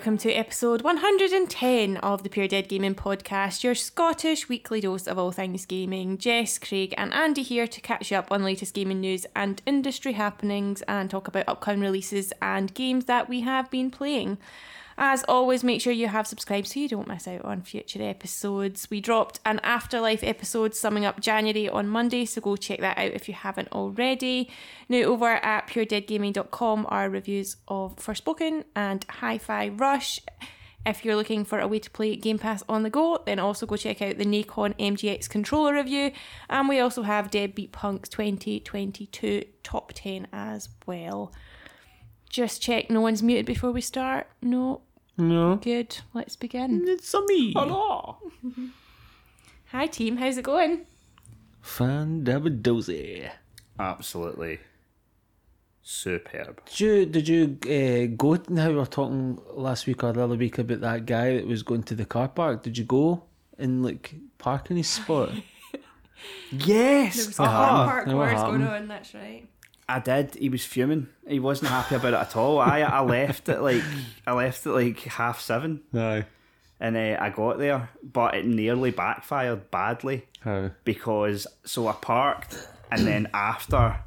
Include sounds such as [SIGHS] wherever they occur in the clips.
Welcome to episode 110 of the Pure Dead Gaming Podcast, your Scottish weekly dose of all things gaming. Jess, Craig, and Andy here to catch you up on latest gaming news and industry happenings and talk about upcoming releases and games that we have been playing. As always, make sure you have subscribed so you don't miss out on future episodes. We dropped an Afterlife episode summing up January on Monday, so go check that out if you haven't already. Now, over at puredeadgaming.com are reviews of Forspoken and Hi Fi Rush. If you're looking for a way to play Game Pass on the go, then also go check out the Nacon MGX controller review. And we also have Deadbeat Punk's 2022 top 10 as well. Just check no one's muted before we start. No. No. Good. Let's begin. It's a me. Hello. Hi, team. How's it going? Fandabidozi. Absolutely superb. Did you, did you uh, go? How we were talking last week or the other week about that guy that was going to the car park. Did you go and like park in his spot? [LAUGHS] Yes, There a Uh-huh. park Know what wars going on. That's right. I did. He was fuming. He wasn't happy about it at all. I I left at like I left at like half seven, Aye. and uh, I got there, but it nearly backfired badly How? because so I parked, and then after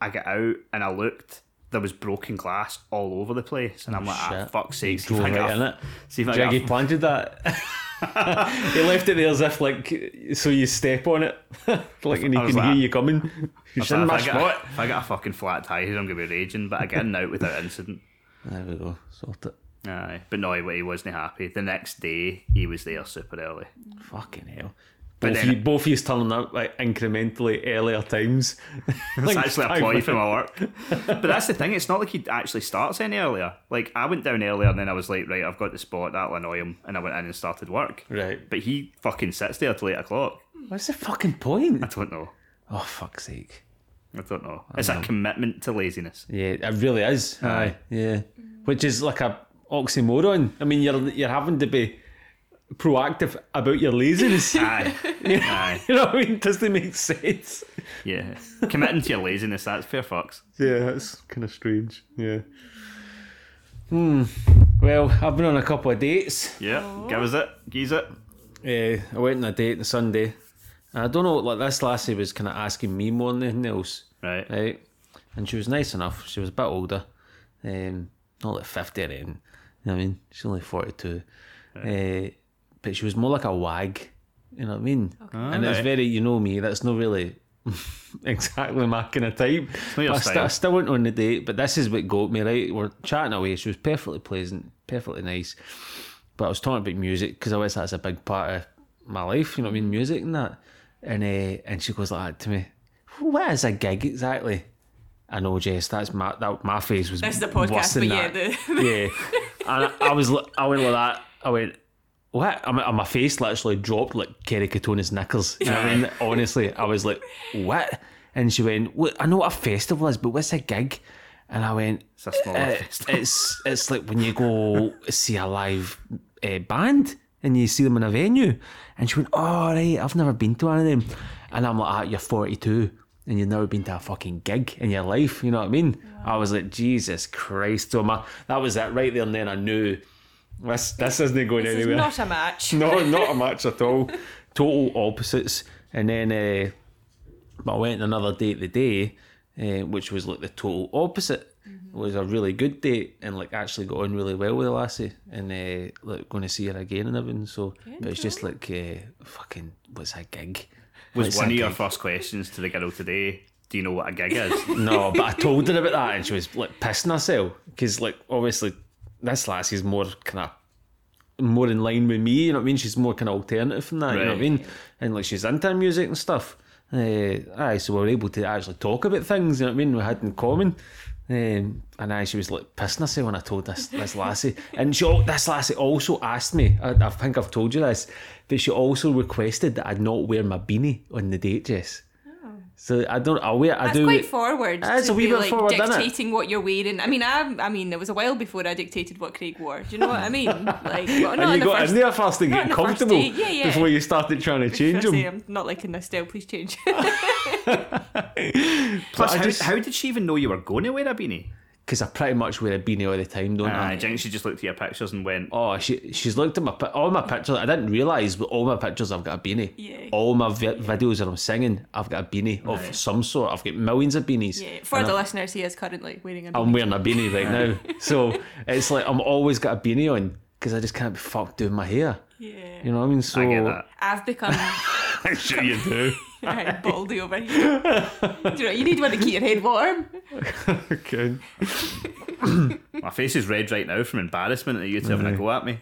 I got out and I looked. There was broken glass all over the place, and I'm like, ah, shit. fuck's sake, see if I got in a- it. see if I a- planted that. [LAUGHS] [LAUGHS] he left it there as if like so you step on it, [LAUGHS] like and he can like- hear you coming. You're in if, my I get a, spot. if I get a fucking flat tire, I'm gonna be raging. But I get in out without incident. There we go. Sort it. Aye, but no, he, he wasn't happy. The next day, he was there super early. Fucking hell. But both, then- you, both of you turning up like incrementally earlier times. [LAUGHS] It's actually a ploy for my work. [LAUGHS] But that's the thing, it's not like he actually starts any earlier. Like, I went down earlier and then I was like, right, I've got the spot, that'll annoy him. And I went in and started work. Right. But he fucking sits there till 8 o'clock. What's the fucking point? I don't know. Oh, fuck's sake. I don't know. It's a commitment to laziness. Yeah, it really is. Aye. Yeah. Which is like a oxymoron. I mean, you're you're having to be proactive about your laziness. [LAUGHS] Aye. Aye. you know what I mean? Doesn't make sense. Yeah. Committing to your laziness, that's fair fucks. Yeah, that's kind of strange. Yeah. Hmm. Well, I've been on a couple of dates. Yeah. Give us it. Geese it. Yeah, I went on a date on Sunday. And I don't know, like this lassie was kind of asking me more than anything else. Right. right? And she was nice enough. She was a bit older, um, not like fifty or anything. You know what I mean? She's only forty two, uh, but she was more like a wag. You know what I mean? And it's very, you know me. That's not really [LAUGHS] exactly my kind of type. not your But I, st-. I still went on the date, but this is what got me right. We're chatting away. She was perfectly pleasant, perfectly nice. But I was talking about music because I always that's a big part of my life. You know what I mean? Music and that. And uh, and she goes like that to me. What is a gig exactly? I know, Jess. That's my that my face was. This is the podcast, but yeah, the- yeah. And I, I was, I went like that. I went, what? And my, my face literally dropped like Kerry Katona's knickers. You know what I mean? [LAUGHS] Honestly, I was like, what? And she went, "What- I know what a festival is, but what's a gig? And I went, It's a smaller "Uh, festival. it's it's like when you go see a live uh, band and you see them in a venue. And she went, oh, right, I've never been to one of them. And I'm like, ah, you're 42 and you've never been to a fucking gig in your life. You know what I mean? I was like, Jesus Christ. So my, that was it right there and then I knew this, this isn't going This is anywhere. not a match. no, [LAUGHS] not a match at all. Total opposites. And then, uh, but I went on another date the day, uh, which was like the total opposite. It was a really good date and like actually got on really well with the lassie and uh, like going to see her again and everything. So, but it's just like uh, fucking what's a gig? Was What's one a of your first questions to the girl today, Do you know what a gig is? [LAUGHS] No, but I told her about that and she was like pissing herself because like obviously this lassie's more kind of more in line with me. You know what I mean? She's more kind of alternative than that. You know what I mean? And like she's into music and stuff. Uh, aye, so we were able to actually talk about things. You know what I mean? We had in common. Um, and aye, she was like pissing herself when I told this this lassie. [LAUGHS] And she, this lassie also asked me. I, I think I've told you this, but she also requested that I not wear my beanie on the date, Jess. So I don't. I wear. I That's do. quite forward. That's to a wee be, bit like, forward, isn't it? dictating what you're wearing. I mean, I, I mean, it was a while before I dictated what Craig wore. Do you know what I mean? [LAUGHS] Like, well, not and you the got first, in there first to not get on the first comfortable date. Yeah, yeah. before you started trying to change First day, them. I'm not liking this style. Please change. [LAUGHS] Plus, how, just- how did she even know you were going to wear a beanie? Because I pretty much wear a beanie all the time, don't Uh, I? I think she just looked at your pictures and went, Oh, she she's looked at my all my pictures. I didn't realise, but all my pictures I've got a beanie. Yeah. All my vi- videos that I'm singing, I've got a beanie of some sort. I've got millions of beanies. yeah. For And the I'm- listeners, he is currently wearing a. I'm wearing a beanie right now, [LAUGHS] so it's like I'm always got a beanie on because I just can't be fucked doing my hair. yeah. You know what I mean? So I get that. I've become [LAUGHS] I'm sure you [LAUGHS] do. [LAUGHS] right, baldy over here. Do you know, you need one to keep your head warm. [LAUGHS] okay. [LAUGHS] My face is red right now from embarrassment that you two having a go at me.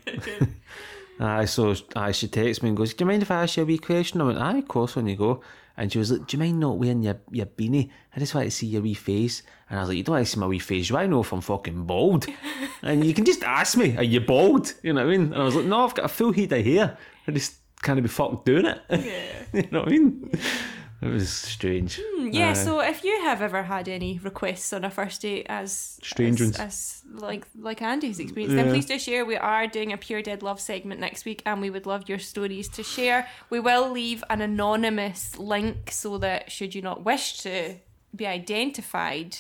Aye, so aye, she texts me and goes, Do you mind if I ask you a wee question? I went, Aye, of course, when you go. And she was like, Do you mind not wearing your, your beanie? I just want to see your wee face. And I was like, You don't want to see my wee face. You want to know if I'm fucking bald. and you can just ask me, Are you bald? You know what I mean? And I was like, No, I've got a full head of hair. I just can't be fucked doing it. [LAUGHS] Yeah. you know what I mean? It was strange. Hmm, yeah, Aye. so if you have ever had any requests on a first date as Strange as, as like like Andy's experience, then please do share. We are doing a pure dead love segment next week, and we would love your stories to share. We will leave an anonymous link so that should you not wish to be identified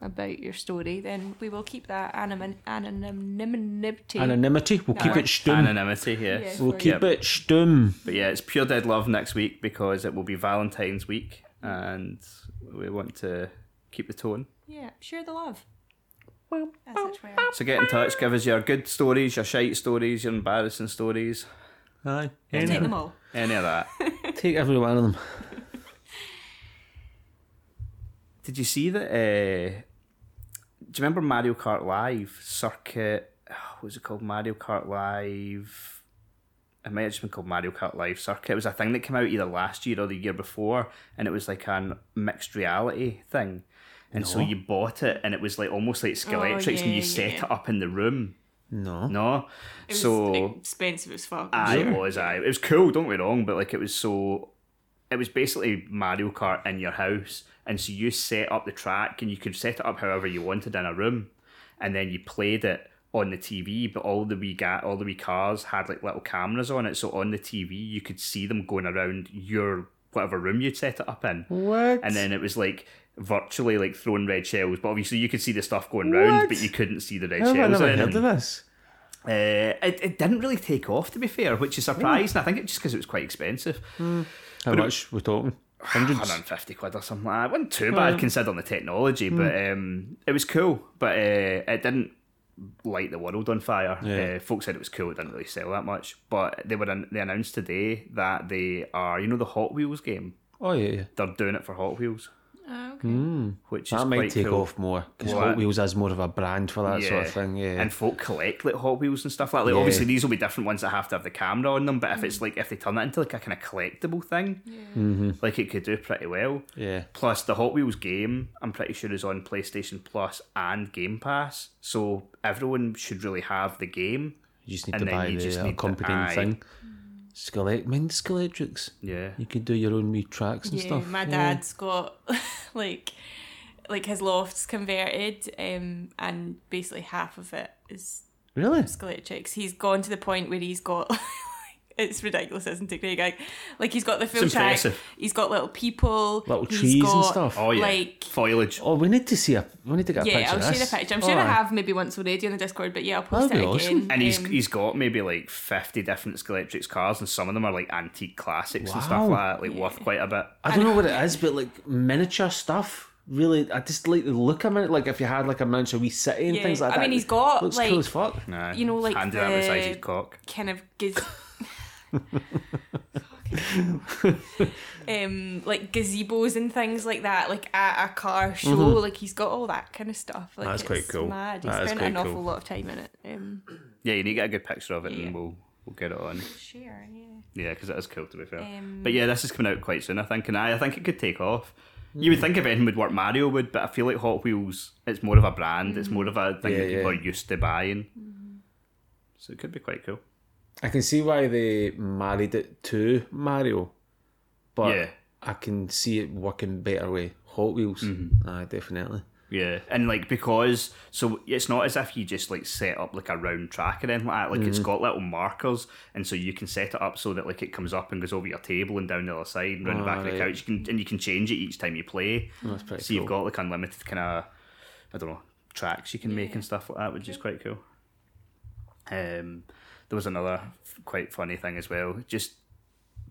about your story, then we will keep that anim- anonymity. Anonymity, we'll keep it stum. Anonymity, yes. Yes. We'll keep you. it stum. But yeah, it's pure dead love next week because it will be Valentine's week and we want to keep the tone. yeah, share the love. As So get in touch, give us your good stories, your shite stories, your embarrassing stories, Aye. We'll take them all. any of that. [LAUGHS] Take every one of them. Did you see that? Uh, do you remember Mario Kart Live Circuit? Oh, what was it called? Mario Kart Live. It might have just been called Mario Kart Live Circuit. It was a thing that came out either last year or the year before, and it was like a mixed reality thing. And so you bought it, and it was like almost like oh, Scalextric, and yeah, you yeah, set yeah. it up in the room. No. No, It was so expensive as fuck. Aye, it was. Aye, it was cool. Don't get me wrong, but like it was so. It was basically Mario Kart in your house, and so you set up the track, and you could set it up however you wanted in a room, and then you played it on the TV. But all the wee ga- all the wee cars had like little cameras on it, so on the TV you could see them going around your whatever room you'd set it up in, What? and then it was like virtually like throwing red shells. But obviously you could see the stuff going round, What? but you couldn't see the red How have I shells. never heard of this? Uh, it, it didn't really take off, to be fair, which is surprising. I think it's just because it was quite expensive. How much we're talking? Hundreds. [SIGHS] 150 quid or something like that. It wasn't too bad considering the technology, but um, it was cool. But uh, it didn't light the world on fire. Yeah. Uh, folks said it was cool. It didn't really sell that much. But they were they announced today that they are, you know, the Hot Wheels game. Oh yeah, yeah. They're doing it for Hot Wheels, Ah, okay. Hmm. which That is might quite take cool. off more because Hot Wheels has more of a brand for that sort of thing. Yeah. And folk collect like Hot Wheels and stuff like that. Like, Yeah. Obviously, these will be different ones that have to have the camera on them. But if it's mm. like if they turn it into like a kind of collectible thing, yeah, mm-hmm. like it could do pretty well. yeah. Plus, the Hot Wheels game, I'm pretty sure, is on PlayStation Plus and Game Pass. So everyone should really have the game. You just need And to buy the just need accompanying aye. thing. Skelet, mind Scalextric. Yeah. You could do your own wee tracks and Yeah, stuff. my Yeah. dad's got [LAUGHS] like like his loft's converted, um, and basically half of it is Really? Scalextric. He's gone to the point where he's got [LAUGHS] it's ridiculous, isn't it, Craig? Like, like he's got the full It's track. impressive. He's got little people, Little he's trees and stuff. Oh, yeah. Like Foliage. Oh, we need to see a. We need to get a yeah, picture. I'll of share this. the picture. I'm sure Oh, I have maybe once already on the Discord, but yeah, I'll post That'd it again. awesome. And he's Um, he's got maybe like 50 different Scalextric cars, and some of them are like antique classics and stuff like that, like worth quite a bit. I don't know what it is, but like miniature stuff. Really, I just like the look of it. Like if you had like a miniature wee city and Yeah, things like I that. I mean, he's got, looks like- cool as fuck. Nah, You know, like handy that with the size of his cock. kind of giz- [LAUGHS] [LAUGHS] um, like gazebos and things like that, like at a car show. Like he's got all that kind of stuff. Like Mm-hmm. That's quite cool. Mad. He's That is spent quite an awful lot of time in it. Um, Yeah, you need to get a good picture of it, Yeah. and we'll we'll get it on. sure, yeah. Yeah, because it is cool to be fair. Um, but yeah, this is coming out quite soon, I think, and I, I think it could take off. You would think if anything would work, Mario would, but I feel like Hot Wheels, it's more of a brand. It's more of a thing Yeah, that people yeah. are used to buying. So it could be quite cool. I can see why they married it to Mario, but Yeah. I can see it working better with Hot Wheels. Mm-hmm. Aye, definitely. Yeah, and like because so it's not as if you just like set up like a round track or anything like that. Like Mm-hmm. it's got little markers, and so you can set it up so that like it comes up and goes over your table and down the other side and round the back of the couch. You can and you can change it each time you play. That's pretty so you've got like unlimited kind of I don't know tracks you can make and stuff like that, which is quite cool. Um, there was another quite funny thing as well. It just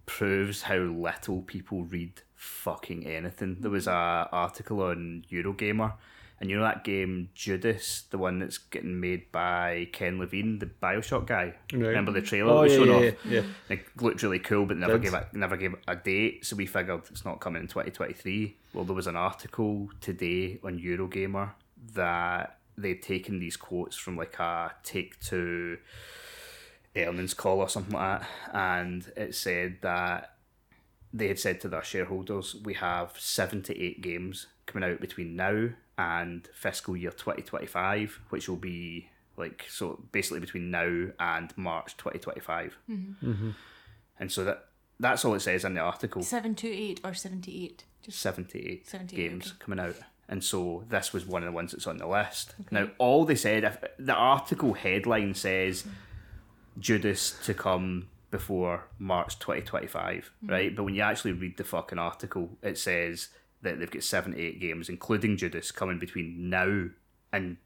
proves how little people read fucking anything. There was a article on Eurogamer, and you know that game Judas, the one that's getting made by Ken Levine, the Bioshock guy. Remember the trailer Oh was yeah, shown yeah, off? yeah. Like looked really cool, but never gave a, never gave a date. So we figured it's not coming in twenty twenty three. Well, there was an article today on Eurogamer that they'd taken these quotes from like a Take Two earnings call or something like that, and it said that they had said to their shareholders, "We have seven to eight games coming out between now and fiscal year twenty twenty five, which will be like so basically between now and March twenty twenty five. Mm-hmm. Mm-hmm. And so that that's all it says in the article. Seven to eight or seventy-eight. Just 78, 78, games okay. coming out. And so this was one of the ones that's on the list. Now, all they said, if the article headline says mm-hmm. Judas to come before March 2025, Hmm. right? But when you actually read the fucking article, it says that they've got seven to eight games, including Judas, coming between now and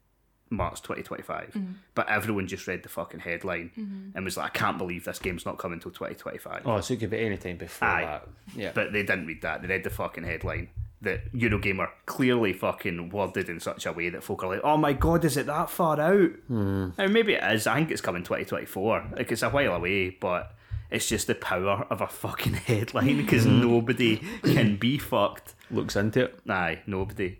March 2025. Hmm. But everyone just read the fucking headline and was like, I can't believe this game's not coming until 2025. Oh, so it could be any time before Aye. that. Yeah. But they didn't read that. They read the fucking headline that Eurogamer clearly fucking worded in such a way that folk are like, oh my god, is it that far out? Hmm. Now, maybe it is. I think it's coming 2024. Like, it's a while away, but it's just the power of a fucking [LAUGHS] headline because Hmm. nobody can be fucked. Looks into it. Aye, nobody.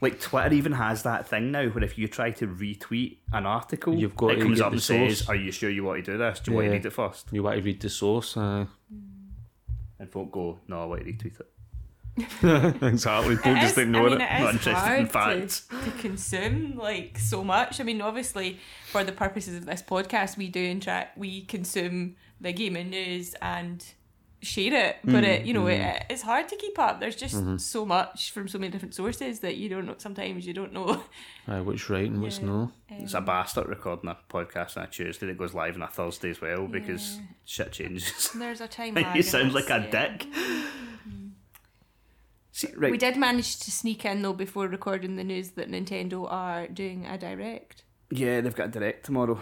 Like Twitter even has that thing now where if you try to retweet an article, You've got it to comes get up the and says, source. "Are you sure you want to do this? Do you want to Yeah. read it first? You want to read the source. Aye. And folk go, "No, I want to retweet it." [LAUGHS] exactly. Don't It just ignore I mean, it. it Not interested in facts. to, to consume like so much. I mean, obviously, for the purposes of this podcast, we do interact, we consume the gaming news and share it. But mm. it, you know, it, mm. it's hard to keep up. There's just mm-hmm. so much from so many different sources that you don't know. Sometimes you don't know. [LAUGHS] Uh, Aye, what's right and what's no. Um, it's a bastard recording a podcast on a Tuesday that goes live on a Thursday as well because shit changes. There's a [LAUGHS] time. you lag sound like a yeah. dick. See, right. We did manage to sneak in though before recording the news that Nintendo are doing a direct. Yeah, they've got a direct tomorrow.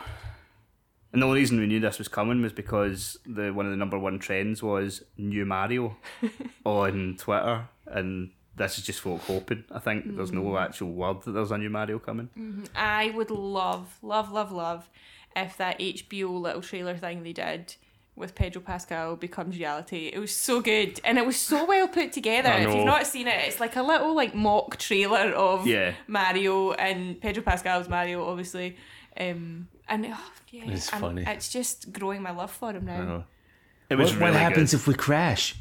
And the only reason we knew this was coming was because the one of the number one trends was new Mario [LAUGHS] on Twitter, and this is just folk hoping. I think there's no mm. actual word that there's a new Mario coming. Mm-hmm. I would love, love, love, love if that HBO little trailer thing they did with Pedro Pascal becomes reality. It was so good and it was so well put together. If you've not seen it, it's like a little like mock trailer of Yeah. Mario and Pedro Pascal's Mario, obviously. Um, and oh, yeah, It's and funny. It's just growing my love for him now. It was What, really what happens good. if we crash?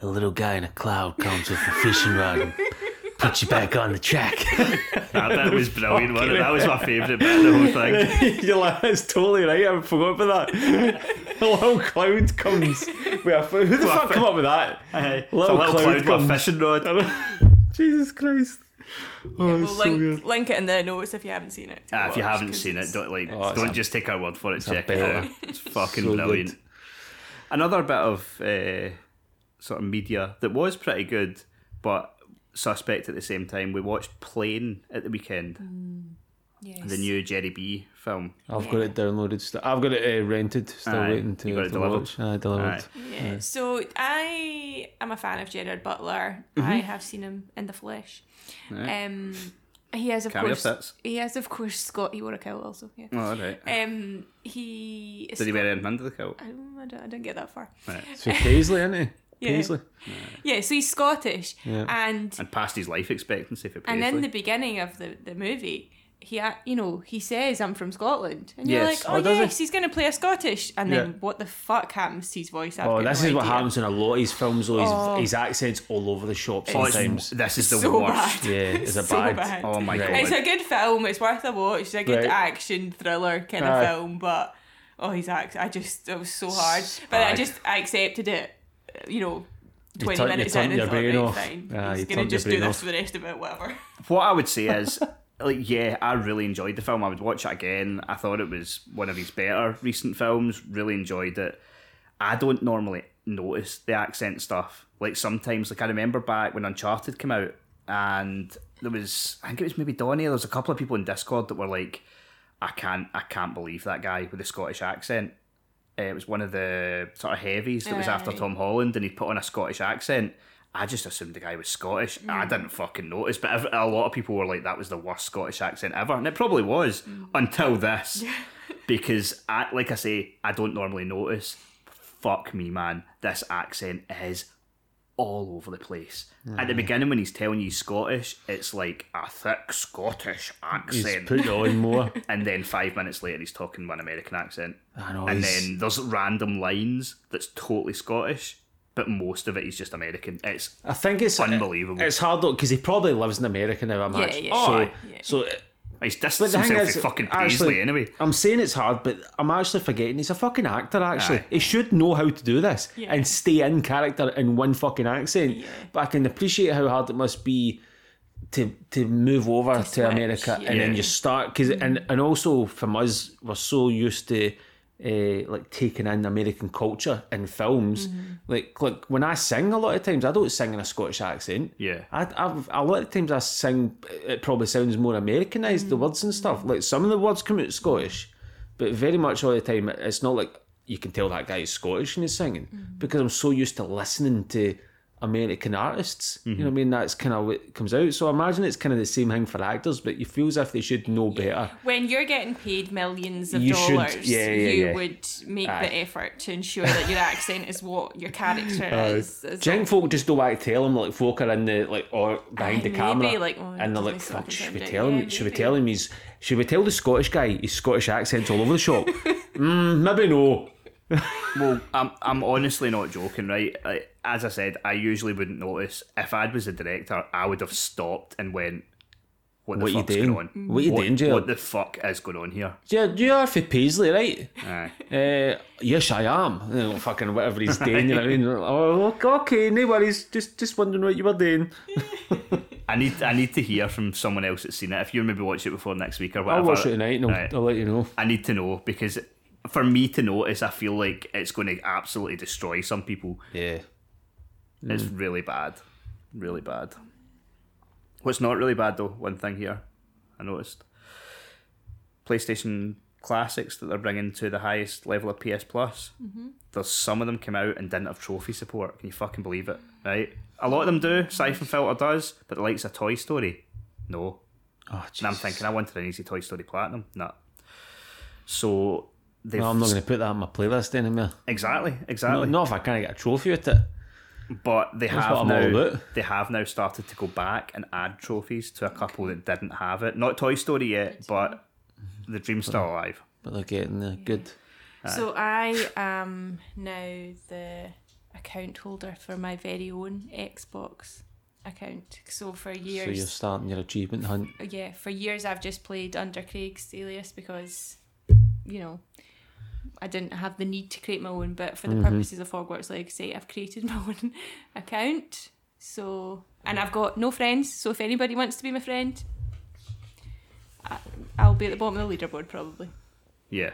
A little guy in a cloud comes with a fishing rod and [LAUGHS] puts you back on the track. [LAUGHS] that bit was [LAUGHS] brilliant. Wasn't it? That was my favourite bit of the whole thing. [LAUGHS] You're like, that's totally right. I forgot about that. a little cloud comes. With a, who the fuck come up with that? Aye. It's a Little little cloud cloud with a comes. fishing rod. Jesus Christ. Oh, We'll it's so link, it in the notes if you haven't seen it. to Ah, if you haven't seen it, don't like Oh, don't a- just take our word for it. a Check it out. It's fucking So brilliant. good. Another bit of uh, sort of media that was pretty good, but suspect at the same time. We watched Plane at the weekend, Yes. the new Jerry B film. I've got it downloaded. Still. I've got it uh, rented. Still Aye, waiting to, you got it to delivered? watch. Aye, delivered. Aye. Yeah. So I am a fan of Gerard Butler. I have seen him in the flesh. Um, He has, of Cameo course. fits. He has, of course, Scott. He wore a kilt also. Yeah. Oh, all right. Um, he. Did he wear anything under the coat? I don't, I don't, I didn't get that far. Right. So Paisley, isn't he? Yeah. Paisley. Yeah, so he's Scottish, Yeah. and And past his life expectancy for Paisley. and in the beginning of the the movie, he you know he says I'm from Scotland, and you're like, oh, Oh, does he? yes, he's going to play a Scottish, and then what the fuck happens to his voice? I've Oh, this no is what happens in a lot of his films. Though Oh. his accents all over the shop it's- sometimes. this is the so worst. bad. [LAUGHS] Yeah, it's a so bad- bad. Oh my Right. god. It's a good film. It's worth a watch. It's a good Right. action thriller kind of film, but oh, his act. I just it was so hard, but I bad. just I accepted it. You know. You 20 turn- you minutes in and brain off. fine. Aye, He's gonna just do this off. for the rest of it, whatever. [LAUGHS] What I would say is, like, yeah, I really enjoyed the film. I would watch it again. I thought it was one of his better recent films. Really enjoyed it. I don't normally notice the accent stuff. Like sometimes, like I remember back when Uncharted came out, and there was, I think it was maybe Donnie. There was a couple of people in Discord that were like, "I can't, I can't believe that guy with the Scottish accent." Uh, it was one of the sort of heavies that was after. Tom Holland, and he put on a Scottish accent. I just assumed the guy was Scottish. I didn't fucking notice, but a lot of people were like, "That was the worst Scottish accent ever," and it probably was until this, [LAUGHS] because I, like I say, I don't normally notice. Fuck me, man, this accent is all over the place. At the beginning, when he's telling you he's Scottish, it's like a thick Scottish accent. He's accent put on more. [LAUGHS] and then five minutes later he's talking one American accent. I know, and he's- then there's random lines that's totally Scottish, but most of it is just American. It's I think it's uh, Unbelievable. It's hard though because he probably lives in America now. I imagine. yeah, so, yeah. so he's But distanced the thing himself is, from fucking Paisley actually, anyway. I'm saying it's hard, but I'm actually forgetting he's a fucking actor. Actually, Aye. he should know how to do this Yeah. and stay in character in one fucking accent. Yeah. But I can appreciate how hard it must be to to move over to, switch, America and then yeah. you start because and and also from us we're so used to. Uh, like taking in American culture in films, mm-hmm. like like when I sing, a lot of times I don't sing in a Scottish accent. Yeah. I, I've, a lot of times I sing, it probably sounds more Americanized, the mm. words and stuff. Like some of the words come out Scottish, but very much all the time it's not like you can tell that guy is Scottish when he's singing mm-hmm. because I'm so used to listening to American artists. You know what I mean? That's kind of what comes out. So I imagine it's kind of the same thing for actors, but you feel as if they should know better. When you're getting paid millions of You should- dollars, yeah, yeah, you yeah. would make Aye. the effort to ensure that your accent is what your character is. is Do you think folk just don't want to tell him, like folk are in the like or behind Aye, the camera, maybe, like, oh, and they're like, he "Fuck, should we tell him? Yeah, should we tell him he's? Should we tell the Scottish guy his Scottish accent's all over the shop? [LAUGHS] mm, maybe no. Well, I'm I'm honestly not joking, right? Like, as I said, I usually wouldn't notice. If I was a director, I would have stopped and went, "What the What you fuck's doing? going on? What you doing, Gerald?" What the fuck is going on here?" Yeah, you are for Paisley, right? Aye. Uh, yes, I am. You know, fucking whatever he's doing. You know what I mean? [LAUGHS] Oh, okay, no worries. Just, just wondering what you were doing. [LAUGHS] I need I need to hear from someone else that's seen it. If you maybe watch it before next week or I'll watch it tonight and I'll, Right. I'll let you know. I need to know because for me to notice, I feel like it's going to absolutely destroy some people. Yeah. It's hmm. really bad, really bad. What's not really bad though? One thing here, I noticed. PlayStation classics that they're bringing to the highest level of PS Plus. Mm-hmm. There's some of them came out and didn't have trophy support. Can you fucking believe it? Right? A lot of them do. Syphon Filter does, but the likes of Toy Story, no. Oh, And I'm thinking I wanted an easy Toy Story Platinum. No. So they've No, I'm not going to put that on my playlist anymore. exactly, No, exactly. not if I can't get a trophy with it. But they That's have what I'm all now they have now started to go back and add trophies to a couple that didn't have it. Not Toy Story yet, but the dream's still alive. But they're getting the good. So I am now the account holder for my very own Xbox account. So for years, So you're starting your achievement hunt. yeah, for years I've just played under Craig's alias because, you know, I didn't have the need to create my own. But for the mm-hmm. purposes of Hogwarts Legacy, I've created [LAUGHS] my own account. So and I've got no friends. So if anybody wants to be my friend, I, I'll be at the bottom of the leaderboard probably. Yeah,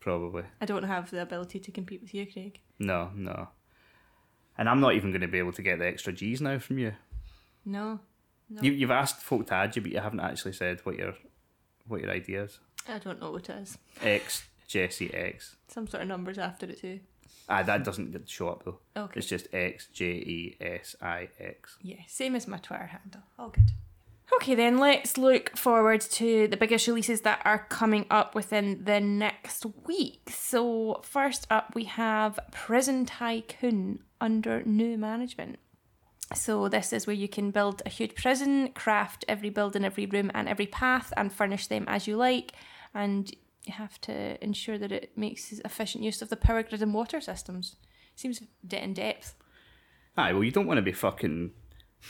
probably. I don't have the ability to compete with you, Craig. No, no. And I'm not even going to be able to get the extra G's now from you. No, no. you you've asked folk to add you, but you haven't actually said what your what your idea is. I don't know what it is. X Jesse X. Some sort of numbers after it too. Ah, that doesn't show up though. Okay. It's just X J E S I X. Yeah, same as my Twitter handle. All good. Okay, then let's look forward to the biggest releases that are coming up within the next week. So, first up, we have Prison Tycoon under new management. So, this is where you can build a huge prison, craft every building, every room, and every path, and furnish them as you like. And you have to ensure that it makes efficient use of the power grid and water systems. Seems de- in depth. Aye, well, you don't want to be fucking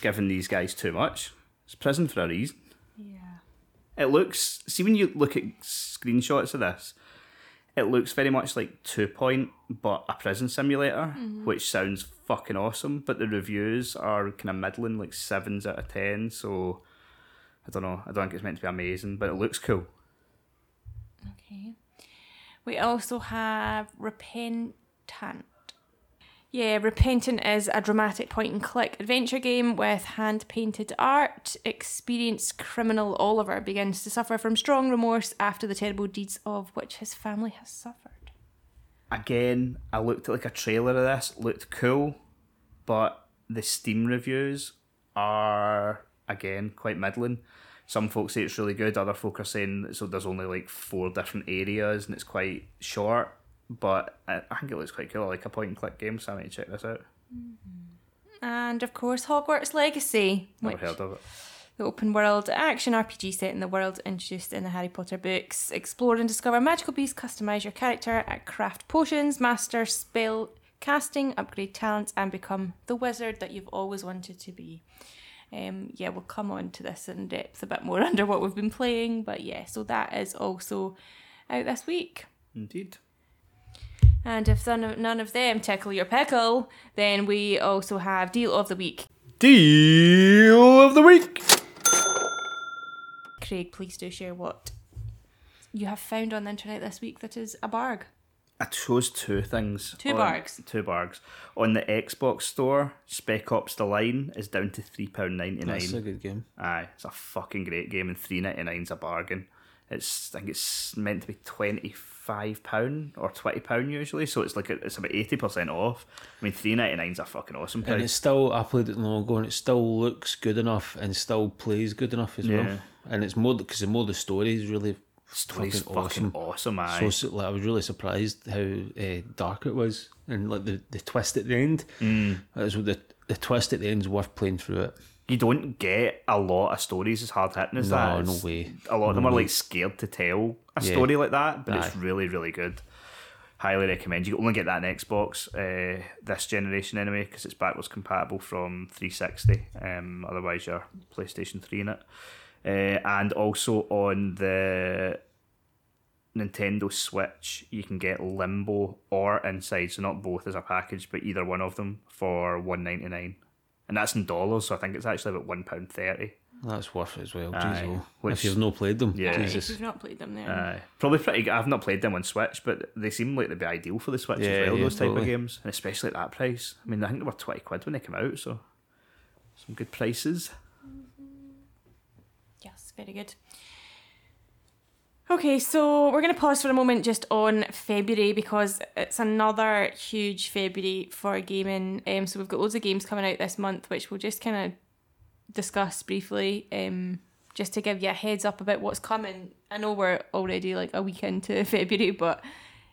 giving these guys too much. It's prison for a reason. Yeah. It looks. See, when you look at screenshots of this, it looks very much like Two Point, but a prison simulator, mm-hmm. which sounds fucking awesome. But the reviews are kind of middling, like sevens out of ten. So I don't know. I don't think it's meant to be amazing, but it looks cool. Okay. We also have Repentant. Yeah, Repentant is a dramatic point and click adventure game with hand painted art. Experienced criminal Oliver begins to suffer from strong remorse after the terrible deeds of which his family has suffered. Again, I looked at like a trailer of this. Looked cool, but the Steam reviews are again quite middling. Some folks say it's really good. Other folk are saying so there's only like four different areas and it's quite short. But I, I think it looks quite cool. Like a point and click game, so I need to check this out. Mm-hmm. And of course, Hogwarts Legacy, Never heard of it. the open world action RPG set in the world introduced in the Harry Potter books. Explore and discover magical beasts, customize your character, craft potions, master spell casting, upgrade talents, and become the wizard that you've always wanted to be. Um, yeah, we'll come on to this in depth a bit more [LAUGHS] under what we've been playing, but yeah, so that is also out this week. Indeed. And if none of, none of them tickle your pickle, then we also have Deal of the Week. Deal of the week. Craig, please do share what you have found on the internet this week that is a barg. I chose two things. Two on- bargs. Two bargs. On the Xbox store, Spec Ops The Line is down to £3.99. That's a good game. Aye, it's a fucking great game, and three ninety nine's a bargain. It's I think it's meant to be twenty five pound or twenty pound usually, so it's like a, it's about eighty percent off. I mean, three ninety nine's a fucking awesome price. And it's still, I played it long ago, and it still looks good enough and still plays good enough as Yeah. well. And it's more because the more the story is really Story's fucking fucking awesome. awesome, aye. So, so like, I was really surprised how uh, dark it was, and like the, the twist at the end. Mm. What the the twist at the end is worth playing through it. you don't get a lot of stories as hard hitting as No, that. no It's- way. A lot of them No are way. like scared to tell a Yeah. story like that, but it's really, really good. Highly recommend. You can only get that on Xbox uh, this generation anyway, because it's backwards compatible from 360. Um, otherwise, you're PlayStation 3 in it. Uh, and also on the Nintendo Switch, you can get Limbo or Inside, so not both as a package, but either one of them for one ninety nine, and that's in dollars. So I think it's actually about one pound thirty. That's worth it as well. Aye. Oh. Which- if you've not played them, Yeah. if you've not played them there. Uh, probably pretty. good. I've not played them on Switch, but they seem like they'd be ideal for the Switch Yeah, as well. yeah, those type of games, and especially at that price. I mean, I think they were twenty quid when they came out, so some good prices. Very good. Okay, so we're going to pause for a moment just on February because it's another huge February for gaming. Um, so we've got loads of games coming out this month, which we'll just kind of discuss briefly, um, just to give you a heads up about what's coming. I know we're already like a week into [LAUGHS] February, but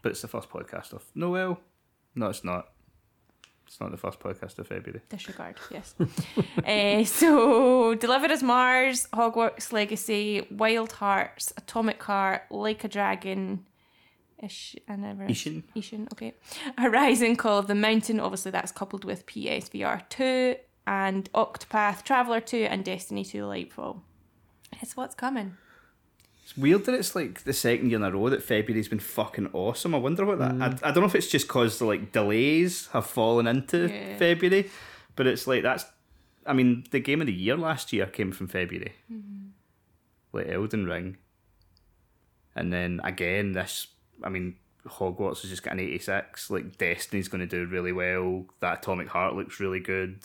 But it's the first podcast of Noel. No, it's not. It's not the first podcast of February. disregard, yes. uh, [LAUGHS] so, Deliver Us Mars, Hogwarts Legacy, Wild Hearts, Atomic Heart, Like a Dragon, Ish, I never. Ishin. Ishin, okay. Horizon Call of the Mountain, obviously that's coupled with PSVR 2, and Octopath Traveler 2, and Destiny 2 Lightfall. It's what's coming. It's weird that it's like the second year in a row that February's been fucking awesome. I wonder what that. I, mm. I don't know if it's just because the like delays have fallen into Yeah. February, but it's like that's. I mean, the game of the year last year came from February, mm-hmm. like Elden Ring, and then again this. I mean, Hogwarts has just got an eighty six. Like Destiny's going to do really well. That Atomic Heart looks really good.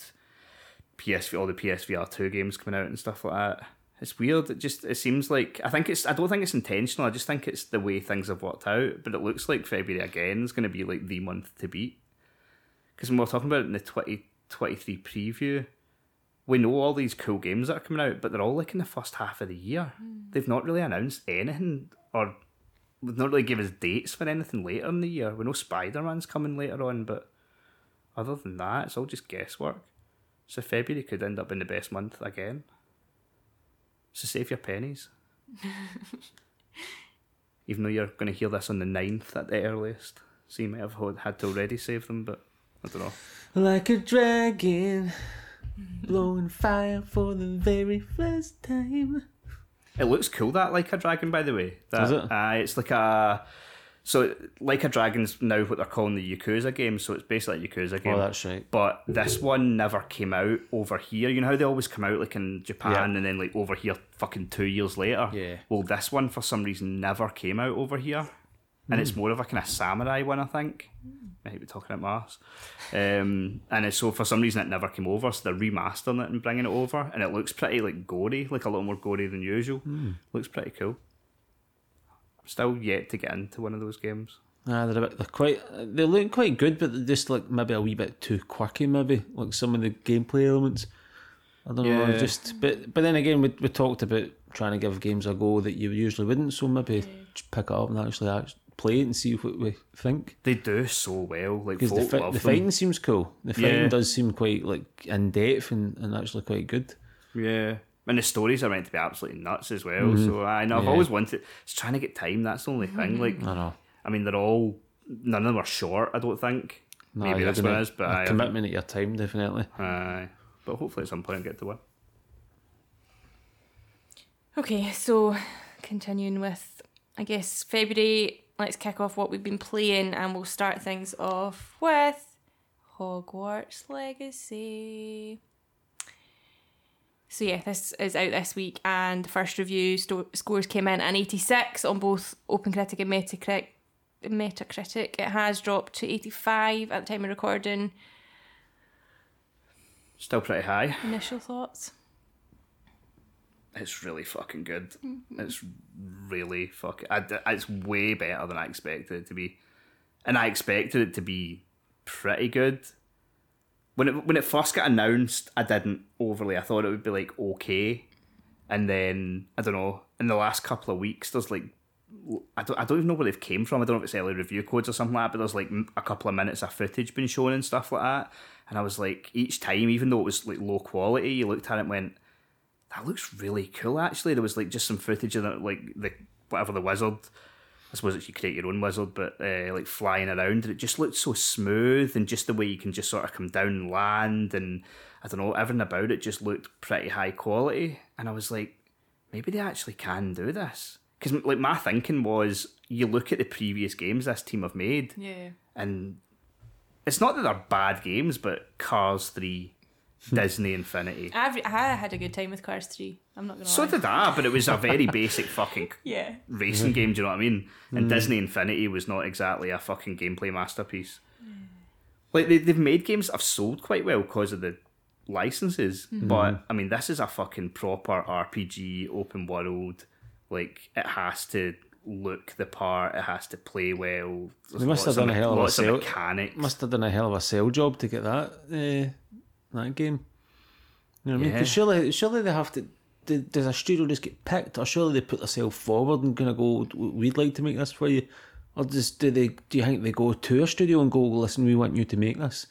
PSV, all the PSVR two games coming out and stuff like that. It's weird. It just it seems like I think it's I don't think it's intentional. I just think it's the way things have worked out. But it looks like February again is going to be like the month to beat. Because when we're talking about it in the twenty twenty three preview, we know all these cool games that are coming out, but they're all like in the first half of the year. Mm. They've not really announced anything or they've not really given us dates for anything later in the year. We know Spider Man's coming later on, but other than that, it's all just guesswork. So February could end up in the best month again. So save your pennies. [LAUGHS] Even though you're going to hear this on the 9th at the earliest. So you might have had- to already save them, but I don't know. Like a dragon, blowing fire for the very first time. It looks cool that like a dragon, by the way. That, Does it? Uh, it's like a so like a dragon's now what they're calling the Yakuza game. So it's basically a Yakuza game. Oh, that's right. But this one never came out over here. You know how they always come out like in Japan Yeah. and then like over here fucking two years later. Yeah. Well, this one for some reason never came out over here, and it's more of a kind of samurai one, I think. I hate be talking at my ass. Um, and it's, so for some reason it never came over, so they're remastering it and bringing it over, and it looks pretty like gory, like a lot more gory than usual. Looks pretty cool. Still yet to get into one of those games. Ah, they're a bit. They're quite. They look quite good, but they're just like maybe a wee bit too quirky. Maybe like some of the gameplay elements. I don't know. Just but but then again, we we talked about trying to give games a go that you usually wouldn't. So maybe just pick it up and actually, actually play it and see what we think. They do so well. Like Because folk the, fi- love the them. fighting seems cool. The fighting Yeah. does seem quite like in depth and, and actually quite good. Yeah. And the stories are meant to be absolutely nuts as well. Mm-hmm. So I know I've Yeah. always wanted. It's trying to get time. That's the only thing. Mm-hmm. Like I know. I mean, they're all none of them are short. I don't think. No, Maybe you're this one is, but a I commitment at your time definitely. Aye. but hopefully at some point I'll get to one. Okay, so continuing with, I guess, February, let's kick off what we've been playing and we'll start things off with Hogwarts Legacy. So, yeah, this is out this week and the first review sto- scores came in at an 86 on both OpenCritic and Metacritic. Metacritic. It has dropped to 85 at the time of recording. Still pretty high. Initial thoughts? It's really fucking good. Mm-hmm. It's really fucking. I, it's way better than I expected it to be, and I expected it to be pretty good. When it when it first got announced, I didn't overly. I thought it would be like okay, and then I don't know. In the last couple of weeks, there's like. I don't, I don't even know where they've came from. I don't know if it's early review codes or something like that, but there's like a couple of minutes of footage been shown and stuff like that. And I was like, each time, even though it was like low quality, you looked at it and went, that looks really cool actually there was like just some footage of it like the whatever the wizard I suppose it's you create your own wizard but uh, like flying around and it just looked so smooth and just the way you can just sort of come down and land and I don't know everything about it just looked pretty high quality and I was like maybe they actually can do this because like my thinking was you look at the previous games this team have made Yeah. and it's not that they're bad games but Cars 3 [LAUGHS] Disney Infinity I've, I had a good time with Cars 3. I'm not going to so lie. did I, but it was a very [LAUGHS] basic fucking yeah. racing game. Do you know what I mean? And Disney Infinity was not exactly a fucking gameplay masterpiece. Like they, they've made games that have sold quite well because of the licenses, but I mean, this is a fucking proper RPG, open world. Like it has to look the part. It has to play well. There's They must have done a hell of a lots sale- mechanics. Must have done a hell of a sell job to get that uh, that game. You know what I mean? Because surely, surely they have to. Do- Does a studio just get picked, or surely they put themselves forward and kind of go, "We'd like to make this for you," or just do they? Do you think they go to a studio and go, "Listen, we want you to make this"?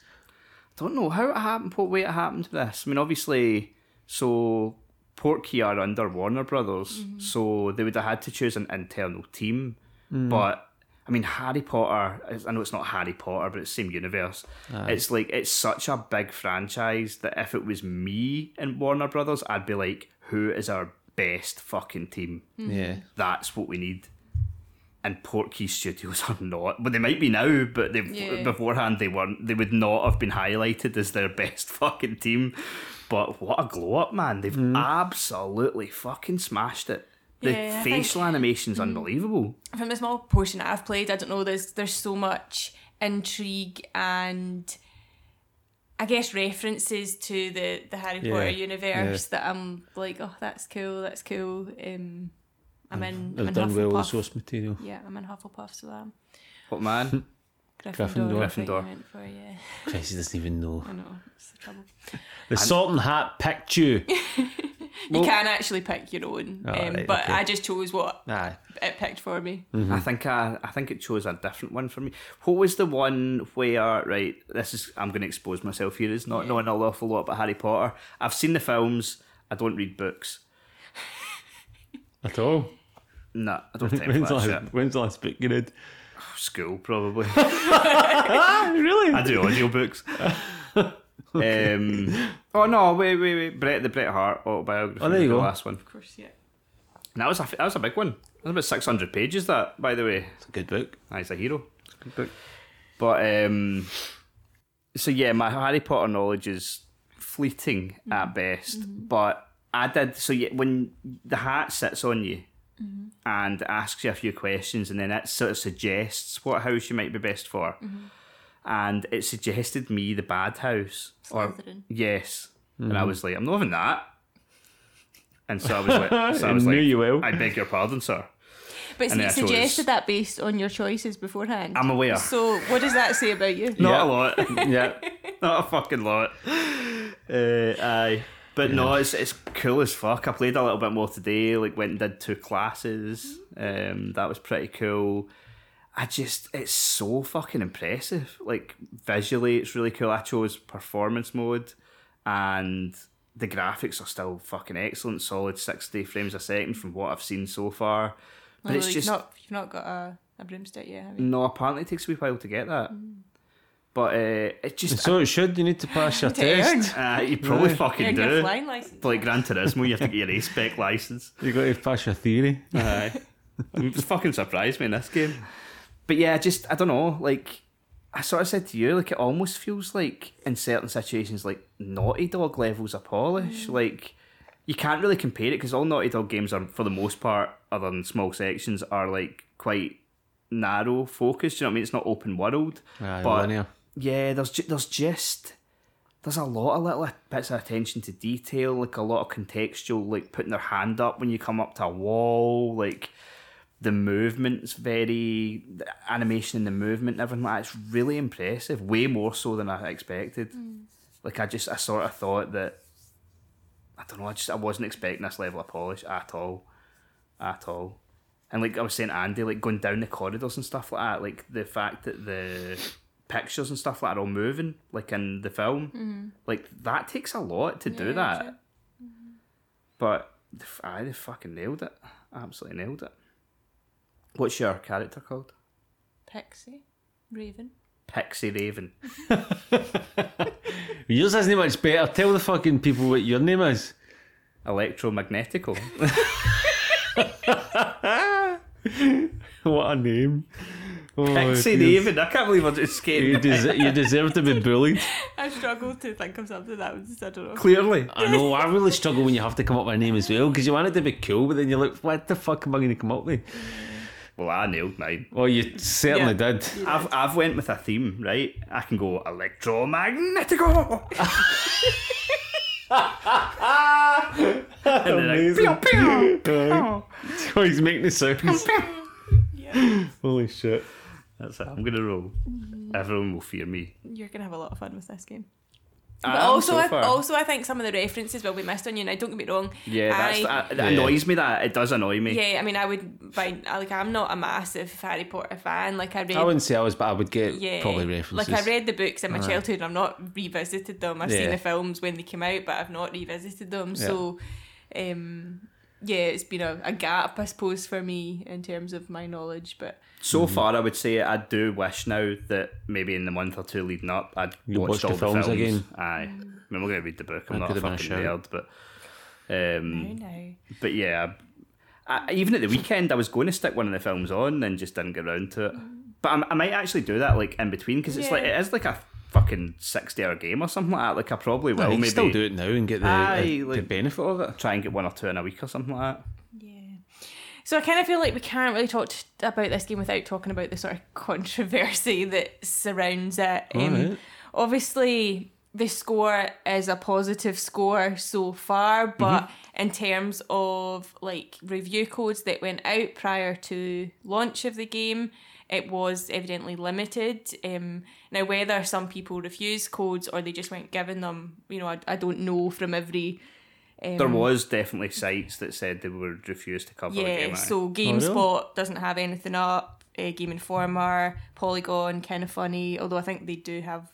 I don't know how it happened, what way it happened to this. I mean, obviously, so Portkey are under Warner Brothers, mm-hmm. so they would have had to choose an internal team. Mm. But I mean, Harry Potter. I know it's not Harry Potter, but it's the same universe. It's like it's such a big franchise that if it was me and Warner Brothers, I'd be like, "Who is our best fucking team?" Mm-hmm. Yeah, That's what we need. And Portkey Studios [LAUGHS] are not. But they might be now, but they Yeah. beforehand they weren't. They would not have been highlighted as their [LAUGHS] best fucking team. But what a glow up, man! They've mm-hmm. absolutely fucking smashed it. The Yeah, I facial mm-hmm. animation's unbelievable. from the small portion that I've played, I don't know. There's there's so much intrigue and I guess references to the the Harry Yeah, Potter universe that I'm like, oh, that's cool, that's cool. Um, I'm in. I'm they've in done well with source material. Yeah, I'm in Hufflepuff, so um, What man? [LAUGHS] Gryffindor. Gryffindor. I you Gryffindor. for, yeah. Christ, he doesn't even know. I know, it's the trouble. The Sorting Hat picked you. [LAUGHS] you can actually pick your own, Oh, um, right, but okay. I just chose what Aye. it picked for me. Mm-hmm. I think I, I think it chose a different one for me. What was the one where right? This is I'm going to expose myself here as not knowing an awful lot about Harry Potter. I've seen the films. I don't read books. At all. Nah, I don't have time for When's the, that last, when's the last book you read? School probably. [LAUGHS] Ah, really? I do audiobooks. [LAUGHS] [LAUGHS] um, oh no! Wait, wait, wait! Brett, the Bret Hart autobiography. Oh, there you the go. Last one. Of course, yeah. And that was a that was a big one. That was about six hundred pages. That, by the way. It's a good book. Ah, he's a hero. Good book. But um, so yeah, my Harry Potter knowledge is fleeting at best. But I did so yeah, when the hat sits on you and asks you a few questions, and then it sort of suggests what house you might be best for, and it suggested me the bad house. Or Slytherin. yes, and I was like, I'm not having that. And so I was like, so I [LAUGHS] was Knew like, you will. I beg your pardon, sir. But And see, it I chose- suggested that based on your choices beforehand. I'm aware. So, what does that say about you? Not Yeah. a lot. [LAUGHS] Yeah. [LAUGHS] Not a fucking lot. Uh, aye. But no, it's it's cool as fuck. I played a little bit more today, like went and did two classes. Um, that was pretty cool. I just it's so fucking impressive. Like visually it's really cool. I chose performance mode and the graphics are still fucking excellent, solid sixty frames a second from what I've seen so far. But Although it's you've just not, you've not got a, a broomstick yet, have you? no, apparently it takes a wee while to get that. But uh, it just So it should. You need to pass [LAUGHS] your To test. uh, you probably [LAUGHS] fucking Earn do. flying license. like Gran Turismo, you have to get your A spec license. You got to pass your theory. Aye. [LAUGHS] it fucking surprised me in this game. But yeah, I just I don't know, like I sort of said to you, like it almost feels like in certain situations like Naughty Dog levels of polish. Mm. Like you can't really compare it because all Naughty Dog games are, for the most part, other than small sections, are like quite narrow focused. Do You know what I mean? It's not open world. Aye, but linear. yeah, there's ju- there's just there's a lot of little bits of attention to detail, like a lot of contextual, like putting their hand up when you come up to a wall, like the movement's very the animation and the movement and everything like that. It's really impressive, way more so than I expected. Like I just I sort of thought that I don't know, I just I wasn't expecting this level of polish at all. At all. And like I was saying Andy, like going down the corridors and stuff like that, like the fact that the pictures and stuff like that are all moving, like in the film, like that takes a lot to do Yeah, that. sure. But aye, they fucking nailed it. Absolutely nailed it. What's your character called? Pixie, Raven. Pixie Raven. [LAUGHS] Yours isn't much better. Tell the fucking people what your name is. Electromagnetical. [LAUGHS] What a name. Oh, Pixie dear. Raven. I can't believe I just You, des- you deserve to be bullied. [LAUGHS] I struggle to think of something that was, I don't know. Clearly. I know, I really struggle when you have to come up with a name as well because you want it to be cool, but then you're like, what the fuck am I going to come up with? Well, I nailed mine. Well, you certainly Yeah. did. I've I've went with a theme, right? I can go electromagnetical. and then I, Amazing. pew, pew, pew. Oh, he's making the sounds. Holy shit. That's it. I'm gonna roll. Everyone will fear me. You're gonna have a lot of fun with this game. I But also, so I, far. also, I think some of the references will be missed on you. Now, don't get me wrong. yeah, that's I, that, that annoys me. That it does annoy me. yeah. I mean, I would find like I'm not a massive Harry Potter fan. Like I read. I wouldn't say I was, but I would get yeah, probably references. Like I read the books in my childhood, and I've not revisited them. I've seen the films when they came out, but I've not revisited them. So, um, yeah, it's been a, a gap, I suppose, for me in terms of my knowledge. But So far, I would say I do wish now that maybe in the month or two leading up, I'd You watched watched the all the films films again. Aye, I mean, we're gonna read the book. I'm That not a could have fucking been a nerd, but um, no, no. but yeah, I, even at the weekend, I was going to stick one of the films on and just didn't get around to it. But I, I might actually do that like in between because it's Yeah. like it is like a fucking sixty hour game or something like that. Like I probably will Well, you can maybe still do it now and get the, Aye, the, the benefit of it. try and get one or two in a week or something like that. Yeah. So I kind of feel like we can't really talk t- about this game without talking about the sort of controversy [LAUGHS] that surrounds it. Um, Alright. Obviously, the score is a positive score so far, but in terms of like review codes that went out prior to launch of the game, it was evidently limited. Um, now, whether some people refused codes or they just weren't given them, you know, I, I don't know from every. Um, There was definitely sites that said they would refuse to cover yeah, game. so GameSpot doesn't have anything up. Uh, Game Informer, Polygon, Kinda Funny. Although I think they do have,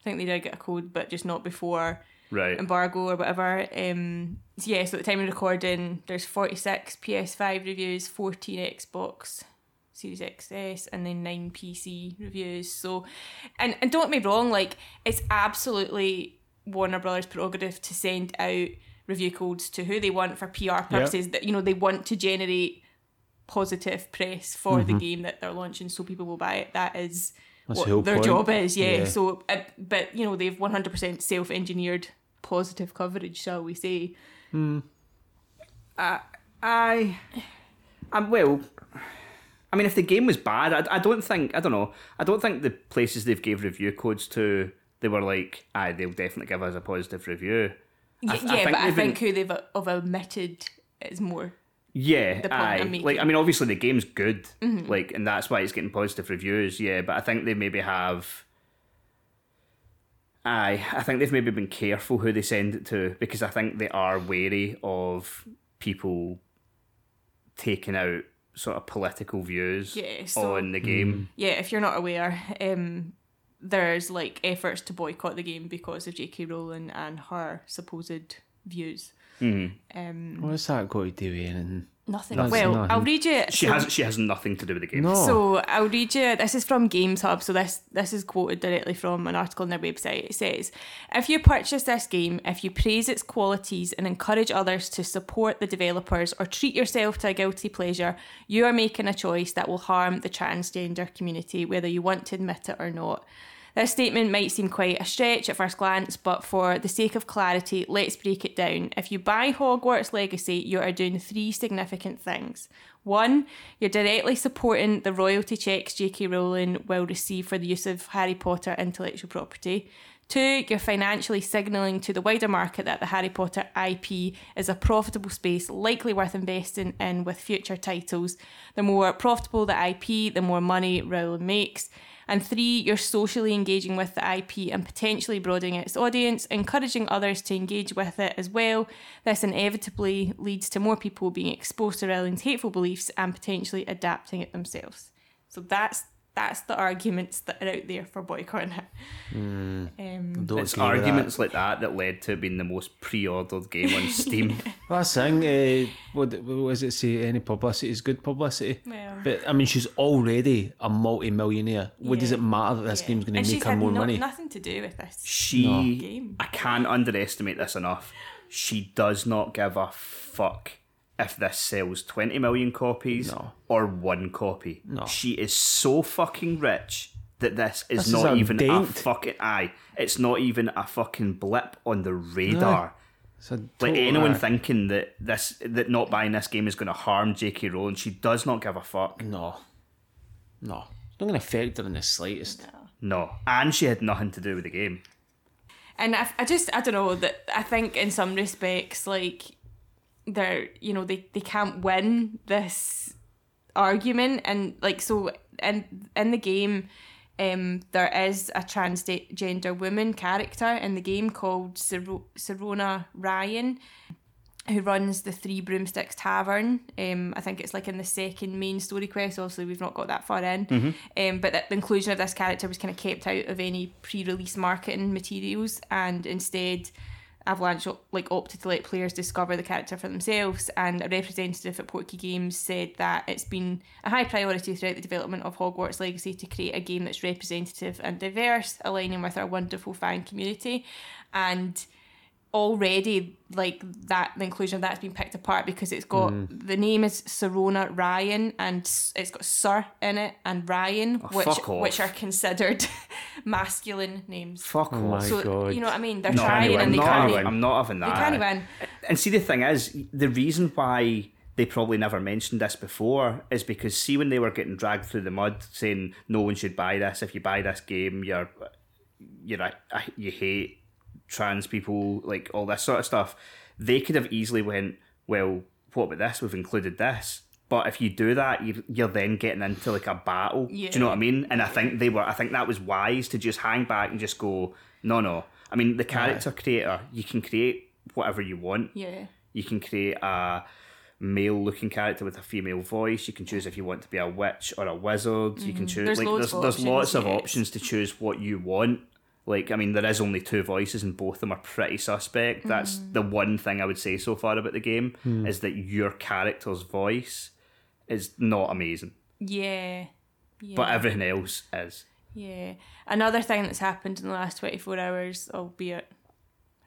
I think they did get a code, but just not before right. embargo or whatever. Um, so yeah, so at the time of recording, there's 46 PS5 reviews, 14 Xbox Series XS, and then nine PC reviews. So, and and don't get me wrong, like it's absolutely Warner Brothers' prerogative to send out review codes to who they want for PR purposes. That you know they want to generate positive press for the game that they're launching, so people will buy it. That is. That's what the their point. job is, yeah. Yeah. So, uh, but you know, they've one hundred percent self-engineered positive coverage, shall we say? I I, um, well, I mean, if the game was bad, I, I don't think I don't know. I don't think the places they've gave review codes to, they were like, aye, they'll definitely give us a positive review. I- I yeah, think but I they've been- think who they've have omitted is more. Yeah, The point aye. I'm making. Like, I mean, obviously the game's good, mm-hmm. like, and that's why it's getting positive reviews. Yeah, but I think they maybe have. Aye, I think they've maybe been careful who they send it to because I think they are wary of people taking out sort of political views Yeah, so- on the game. Yeah, if you're not aware, um, there's like efforts to boycott the game because of J.K. Rowling and her supposed views. Um, What's that got to do with anything? Nothing. That's well, nothing. I'll read you. She so- has she has nothing to do with the game. No. So I'll read you. This is from Games Hub. So this this is quoted directly from an article on their website. It says, "If you purchase this game, if you praise its qualities and encourage others to support the developers or treat yourself to a guilty pleasure, you are making a choice that will harm the transgender community, whether you want to admit it or not." This statement might seem quite a stretch at first glance, but for the sake of clarity, let's break it down. If you buy Hogwarts Legacy, you are doing three significant things. One, you're directly supporting the royalty checks J.K. Rowling will receive for the use of Harry Potter intellectual property. Two, you're financially signalling to the wider market that the Harry Potter IP is a profitable space likely worth investing in with future titles. The more profitable the IP, the more money Rowling makes. And three, you're socially engaging with the IP and potentially broadening its audience, encouraging others to engage with it as well. This inevitably leads to more people being exposed to Rowling's hateful beliefs and potentially adapting it themselves. So that's that's the arguments that are out there for boycotting it. Um, It's agree with arguments like that that led to it being the most pre-ordered game on [LAUGHS] Steam. That. Last thing, uh, what, what does it say? Any publicity is good publicity. Well. But I mean, she's already a multi-millionaire. What does it matter that this yeah. game's going And to she's make her had more no- money? Nothing to do with this. She, Game. I can't underestimate this enough. She does not give a fuck if this sells 20 million copies No. or one copy. No. She is so fucking rich that this is This is not a even a dent. fucking eye. It's not even a fucking blip on the radar. It's a Like anyone thinking that this that not buying this game is going to harm J.K. Rowling, she does not give a fuck. No. No. It's not going to affect her in the slightest. No, and she had nothing to do with the game. And I, I just I don't know that I think in some respects like they're you know they, they can't win this argument and like so in in the game um there is a transgender woman character in the game called Sir- Sirona Ryan who runs the Three Broomsticks Tavern. Um, I think it's like in the second main story quest. Obviously, we've not got that far in. Um, but the inclusion of this character was kind of kept out of any pre-release marketing materials, and instead, Avalanche like opted to let players discover the character for themselves. And a representative at Portkey Games said that it's been a high priority throughout the development of Hogwarts Legacy to create a game that's representative and diverse, aligning with our wonderful fan community, and already like that the inclusion of that's been picked apart because it's got mm. the name is Sirona Ryan and it's got Sir in it and Ryan oh, which which are considered [LAUGHS] masculine names. Fuck Oh off. my so God. you know what I mean? They're No, trying anyway, and they not, can't. having- I'm not having that. They can't win. And see, the thing is, the reason why they probably never mentioned this before is because see when they were getting dragged through the mud, saying no one should buy this. If you buy this game, you're you're a, a- you hate trans people, like all this sort of stuff. They could have easily went, well, what about this? We've included this. But if you do that, you- you're then getting into like a battle. Do you know what I mean? And I think they were. I think that was wise to just hang back and just go, no, no. I mean, the character creator, you can create whatever you want. Yeah. You can create a male looking character with a female voice. You can choose if you want to be a witch or a wizard. You can choose There's like there's, there's lots of options to choose what you want. Like I mean, there is only two voices and both of them are pretty suspect. That's Mm. the one thing I would say so far about the game is that your character's voice is not amazing, Yeah. Yeah. but everything else is. Yeah. Another thing that's happened in the last 24 hours, albeit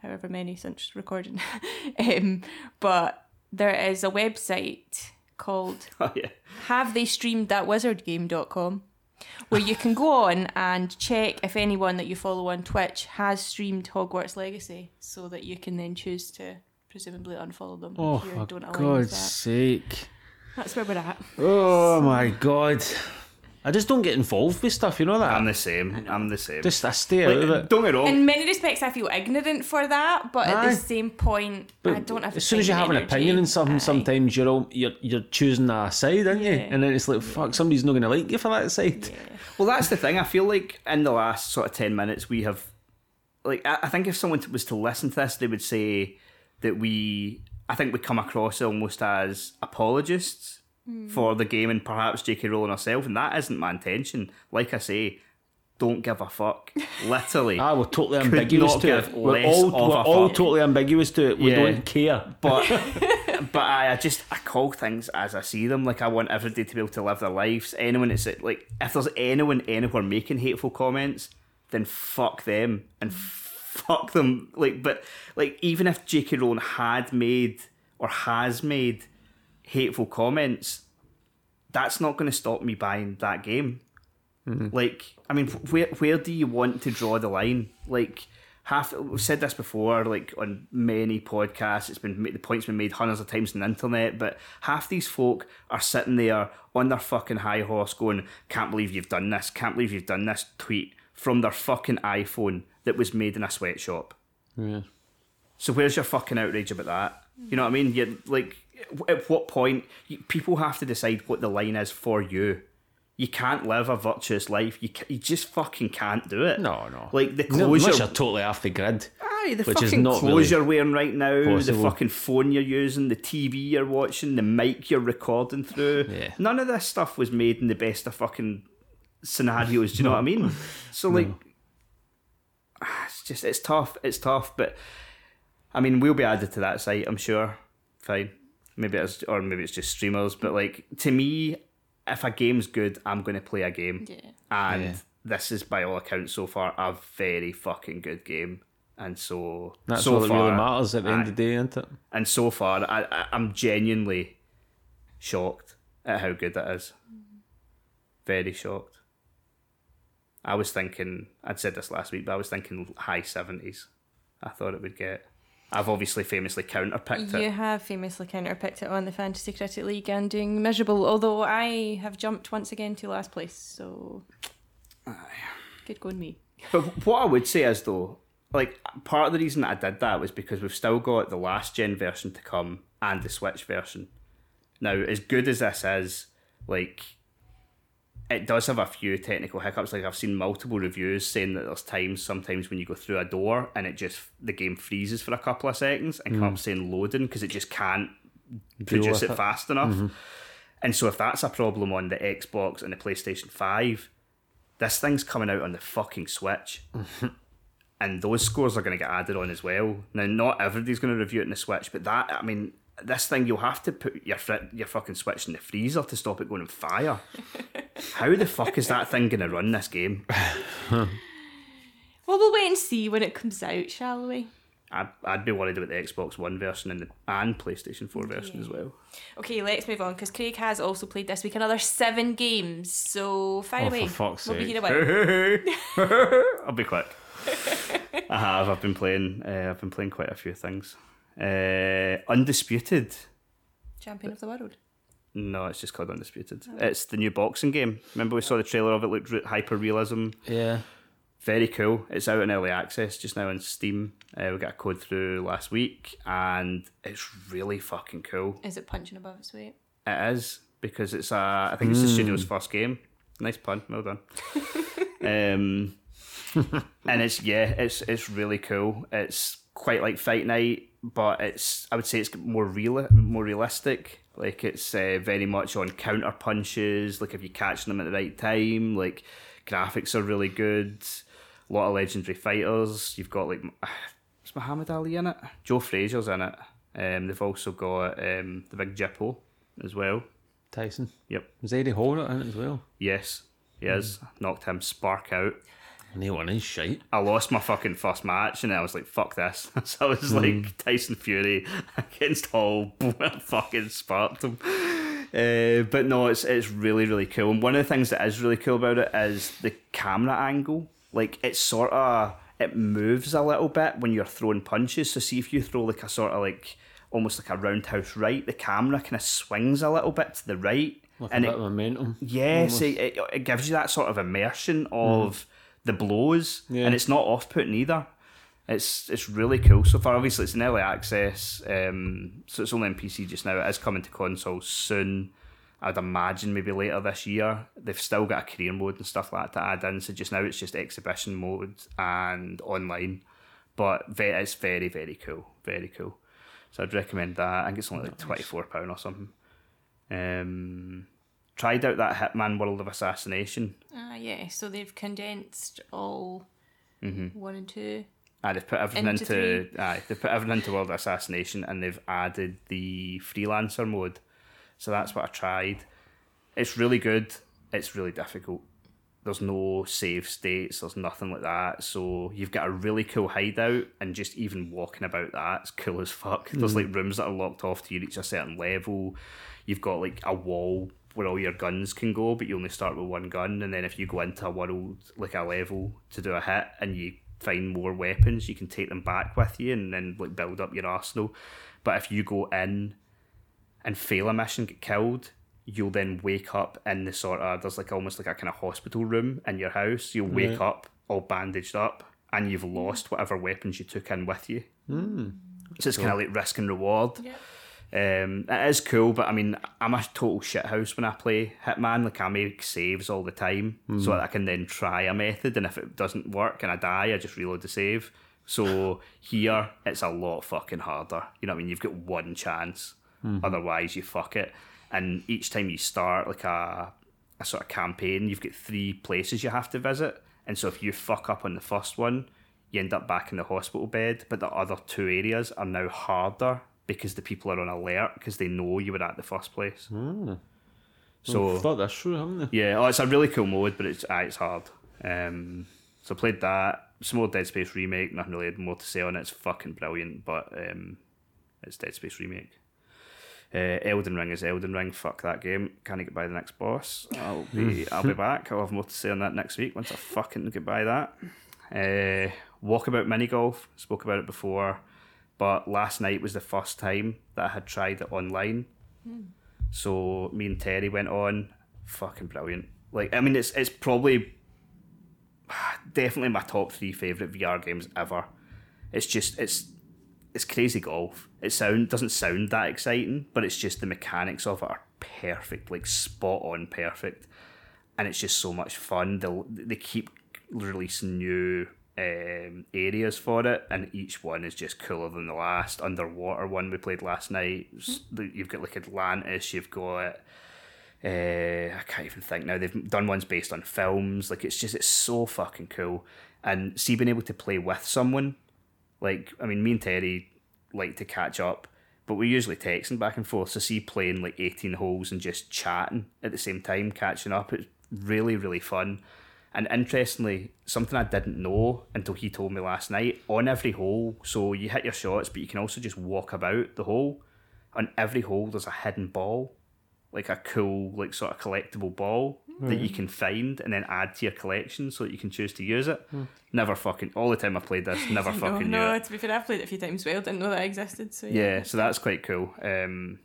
however many since recording, [LAUGHS] um, but there is a website called [LAUGHS] Oh yeah. have they streamed that wizardgame.com where you can go on and check if anyone that you follow on Twitch has streamed Hogwarts Legacy so that you can then choose to presumably unfollow them Oh, if you for don't God's that. sake. That's where we're at. Oh my God. I just don't get involved with stuff, you know that? I'm the same. I'm the same. just I stay out of it. don't get me wrong. In many respects, I feel ignorant for that, but at the same point, I don't have as soon as you have and an opinion on something, Aye. sometimes you're all, you're you're choosing a side, aren't you? Yeah. And then it's like, fuck, somebody's not going to like you for that side. Yeah. Well, that's the thing. I feel like in the last sort of 10 minutes, we have. Like, I I think if someone was to listen to this, they would say that we. I think we come across almost as apologists for the game and perhaps J.K. Rowling herself, and that isn't my intention. Like I say, don't give a fuck. [LAUGHS] Literally. Ah, we're totally ambiguous to it. We're all, we're all totally ambiguous to it. We Yeah. don't care. but [LAUGHS] but I, I just I call things as I see them. Like I want everybody to be able to live their lives. Anyone that's like if there's anyone anywhere making hateful comments, then fuck them and fuck them. Like but like even if J.K. Rowling had made or has made hateful comments, that's not going to stop me buying that game. Mm-hmm. Like, I mean, where where do you want to draw the line? Like, half we've said this before, like on many podcasts, it's been the point's been made hundreds of times on the internet. But half these folk are sitting there on their fucking high horse, going, "Can't believe you've done this! Can't believe you've done this!" Tweet from their fucking iPhone that was made in a sweatshop. Yeah. So where's your fucking outrage about that? You know what I mean? You like, at what point you, people have to decide what the line is for you. You can't live a virtuous life. You you just fucking can't do it. No, no. Like the No, clothes you're, you're totally off the grid. aye, the which is fucking not clothes really you're wearing right now, possible. the fucking phone you're using, the TV you're watching, the mic you're recording through. Yeah. None of this stuff was made in the best of fucking scenarios. Do you know what I mean? [LAUGHS] So like, ah, it's just it's tough. It's tough, but I mean, we'll be added to that site. I'm sure. Fine. Maybe it's or maybe it's just streamers, but like to me, if a game's good, I'm going to play a game, Yeah. and Yeah. this is by all accounts so far a very fucking good game. And so That's so all that far, really matters at the end aye. of the day, isn't it? And so far, I, I, I'm genuinely shocked at how good it is. Very shocked. I was thinking, I'd said this last week, but I was thinking high 70s. I thought it would get. I've obviously famously counterpicked You it. You have famously counterpicked it on the Fantasy Critic League and doing miserable, although I have jumped once again to last place, so. Good going, me. But what I would say is, though, like, part of the reason that I did that was because we've still got the last gen version to come and the Switch version. Now, as good as this is, like, it does have a few technical hiccups. Like, I've seen multiple reviews saying that there's times, sometimes when you go through a door and it just, the game freezes for a couple of seconds and comes mm. saying loading because it just can't produce it it. fast enough. Mm-hmm. And so, if that's a problem on the Xbox and the PlayStation 5, this thing's coming out on the fucking Switch. Mm-hmm. and those scores are going to get added on as well. Now, not everybody's going to review it in the Switch, but that, I mean, this thing, you'll have to put your, fri- your fucking Switch in the freezer to stop it going on fire. [LAUGHS] How the fuck is that thing going to run this game? Well, we'll wait and see when it comes out, shall we? I'd, I'd be worried about the Xbox One version and the and PlayStation 4 version as well. Okay, let's move on because Craig has also played this week another seven games. So fire Oh, for away. fuck's we'll be sake. here a while. [LAUGHS] [LAUGHS] I'll be quick. I have. I've been playing. Uh, I've been playing quite a few things. Uh, Undisputed. Champion of the world. No, it's just called Undisputed. It's the new boxing game. Remember we saw the trailer of it. Looked hyper realism. Yeah. Very cool. It's out in early access just now on Steam. Uh, we got a code through last week, and it's really fucking cool. Is it punching above its weight? It is because it's uh, I think it's the studio's first game. Nice pun, well done. [LAUGHS] um, [LAUGHS] and it's yeah, it's it's really cool. It's quite like Fight Night, but it's I would say it's more real, more realistic. Like it's uh, very much on counter punches. Like if you catch them at the right time, like graphics are really good. A lot of legendary fighters. You've got like [SIGHS] is Muhammad Ali in it? Joe Frazier's in it. Um, they've also got um, the big Jippo as well. Tyson. Yep. Was Eddie Hall in it as well? Yes, he is. Knocked him spark out. And he won his shite. I lost my fucking first match and I was like, fuck this. [LAUGHS] So I was like Tyson Fury [LAUGHS] against Hall, [LAUGHS] fucking sparked him. Uh, but no, it's it's really, really cool. And one of the things that is really cool about it is the camera angle. Like it's sort of it moves a little bit when you're throwing punches. So see if you throw like a sort of like almost like a roundhouse right, the camera kind of swings a little bit to the right. Like and a it, of momentum. Yes, it, it, it gives you that sort of immersion of the blows, Yeah. and it's not off-putting either. It's it's really cool so far. Obviously, it's in early access, um, so it's only on PC just now. It is coming to consoles soon. I'd imagine maybe later this year. They've still got a career mode and stuff like that to add in. So just now it's just exhibition mode and online, but it's very very cool, very cool. So I'd recommend that. I think it's only like twenty four pound or something. Um, tried out that Hitman World of Assassination. Ah, yeah. So they've condensed all one and two. Ah, they've put everything Into into, aye, they've put everything into World of Assassination and they've added the freelancer mode. So that's what I tried. It's really good. It's really difficult. There's no save states. There's nothing like that. So you've got a really cool hideout, and just even walking about that's cool as fuck. There's like rooms that are locked off till you reach a certain level. You've got like a wall where all your guns can go, but you only start with one gun. And then if you go into a world like a level to do a hit, and you find more weapons, you can take them back with you, and then like build up your arsenal. But if you go in and fail a mission, get killed, you'll then wake up in the sort of there's like almost like a kind of hospital room in your house. You'll wake up all bandaged up, and you've lost whatever weapons you took in with you. Hmm. So it's kind of like risk and reward. Um, it is cool, but I mean, I'm a total shithouse when I play Hitman. Like I make saves all the time, so that I can then try a method, and if it doesn't work and I die, I just reload the save. So [LAUGHS] here, it's a lot fucking harder. You know what I mean? You've got one chance, otherwise you fuck it. And each time you start like a a sort of campaign, you've got three places you have to visit, and so if you fuck up on the first one, you end up back in the hospital bed. But the other two areas are now harder because the people are on alert because they know you were at the first place. So I've thought this through, haven't they? yeah, oh, it's a really cool mode, but it's ah, it's hard. Um, so I played that. Some more Dead Space remake. Nothing really had more to say on it. It's fucking brilliant, but um, it's Dead Space remake. Uh, Elden Ring is Elden Ring. Fuck that game. Can't get by the next boss. I'll be I'll be back. I'll have more to say on that next week once I fucking get by that. Uh, Walkabout mini golf. Spoke about it before, but last night was the first time that I had tried it online. So me and Terry went on. Fucking brilliant. Like I mean, it's it's probably definitely my top three favorite VR games ever. It's just it's it's crazy golf. It sound doesn't sound that exciting, but it's just the mechanics of it are perfect, like spot on perfect, and it's just so much fun. They they keep releasing new um, areas for it, and each one is just cooler than the last. Underwater one we played last night. You've got like Atlantis. You've got uh, I can't even think now. They've done ones based on films. Like it's just it's so fucking cool. And see being able to play with someone, like I mean, me and Terry like to catch up, but we're usually texting back and forth. So see playing like eighteen holes and just chatting at the same time, catching up. It's really really fun. And interestingly, something I didn't know until he told me last night, on every hole, so you hit your shots, but you can also just walk about the hole. On every hole, there's a hidden ball like a cool, like sort of collectible ball that you can find and then add to your collection so that you can choose to use it. Never fucking all the time I played this, never [LAUGHS] no, fucking knew no, it. to be fair, I've played it a few times as well. Didn't know that existed. So Yeah, so that's quite cool. Um,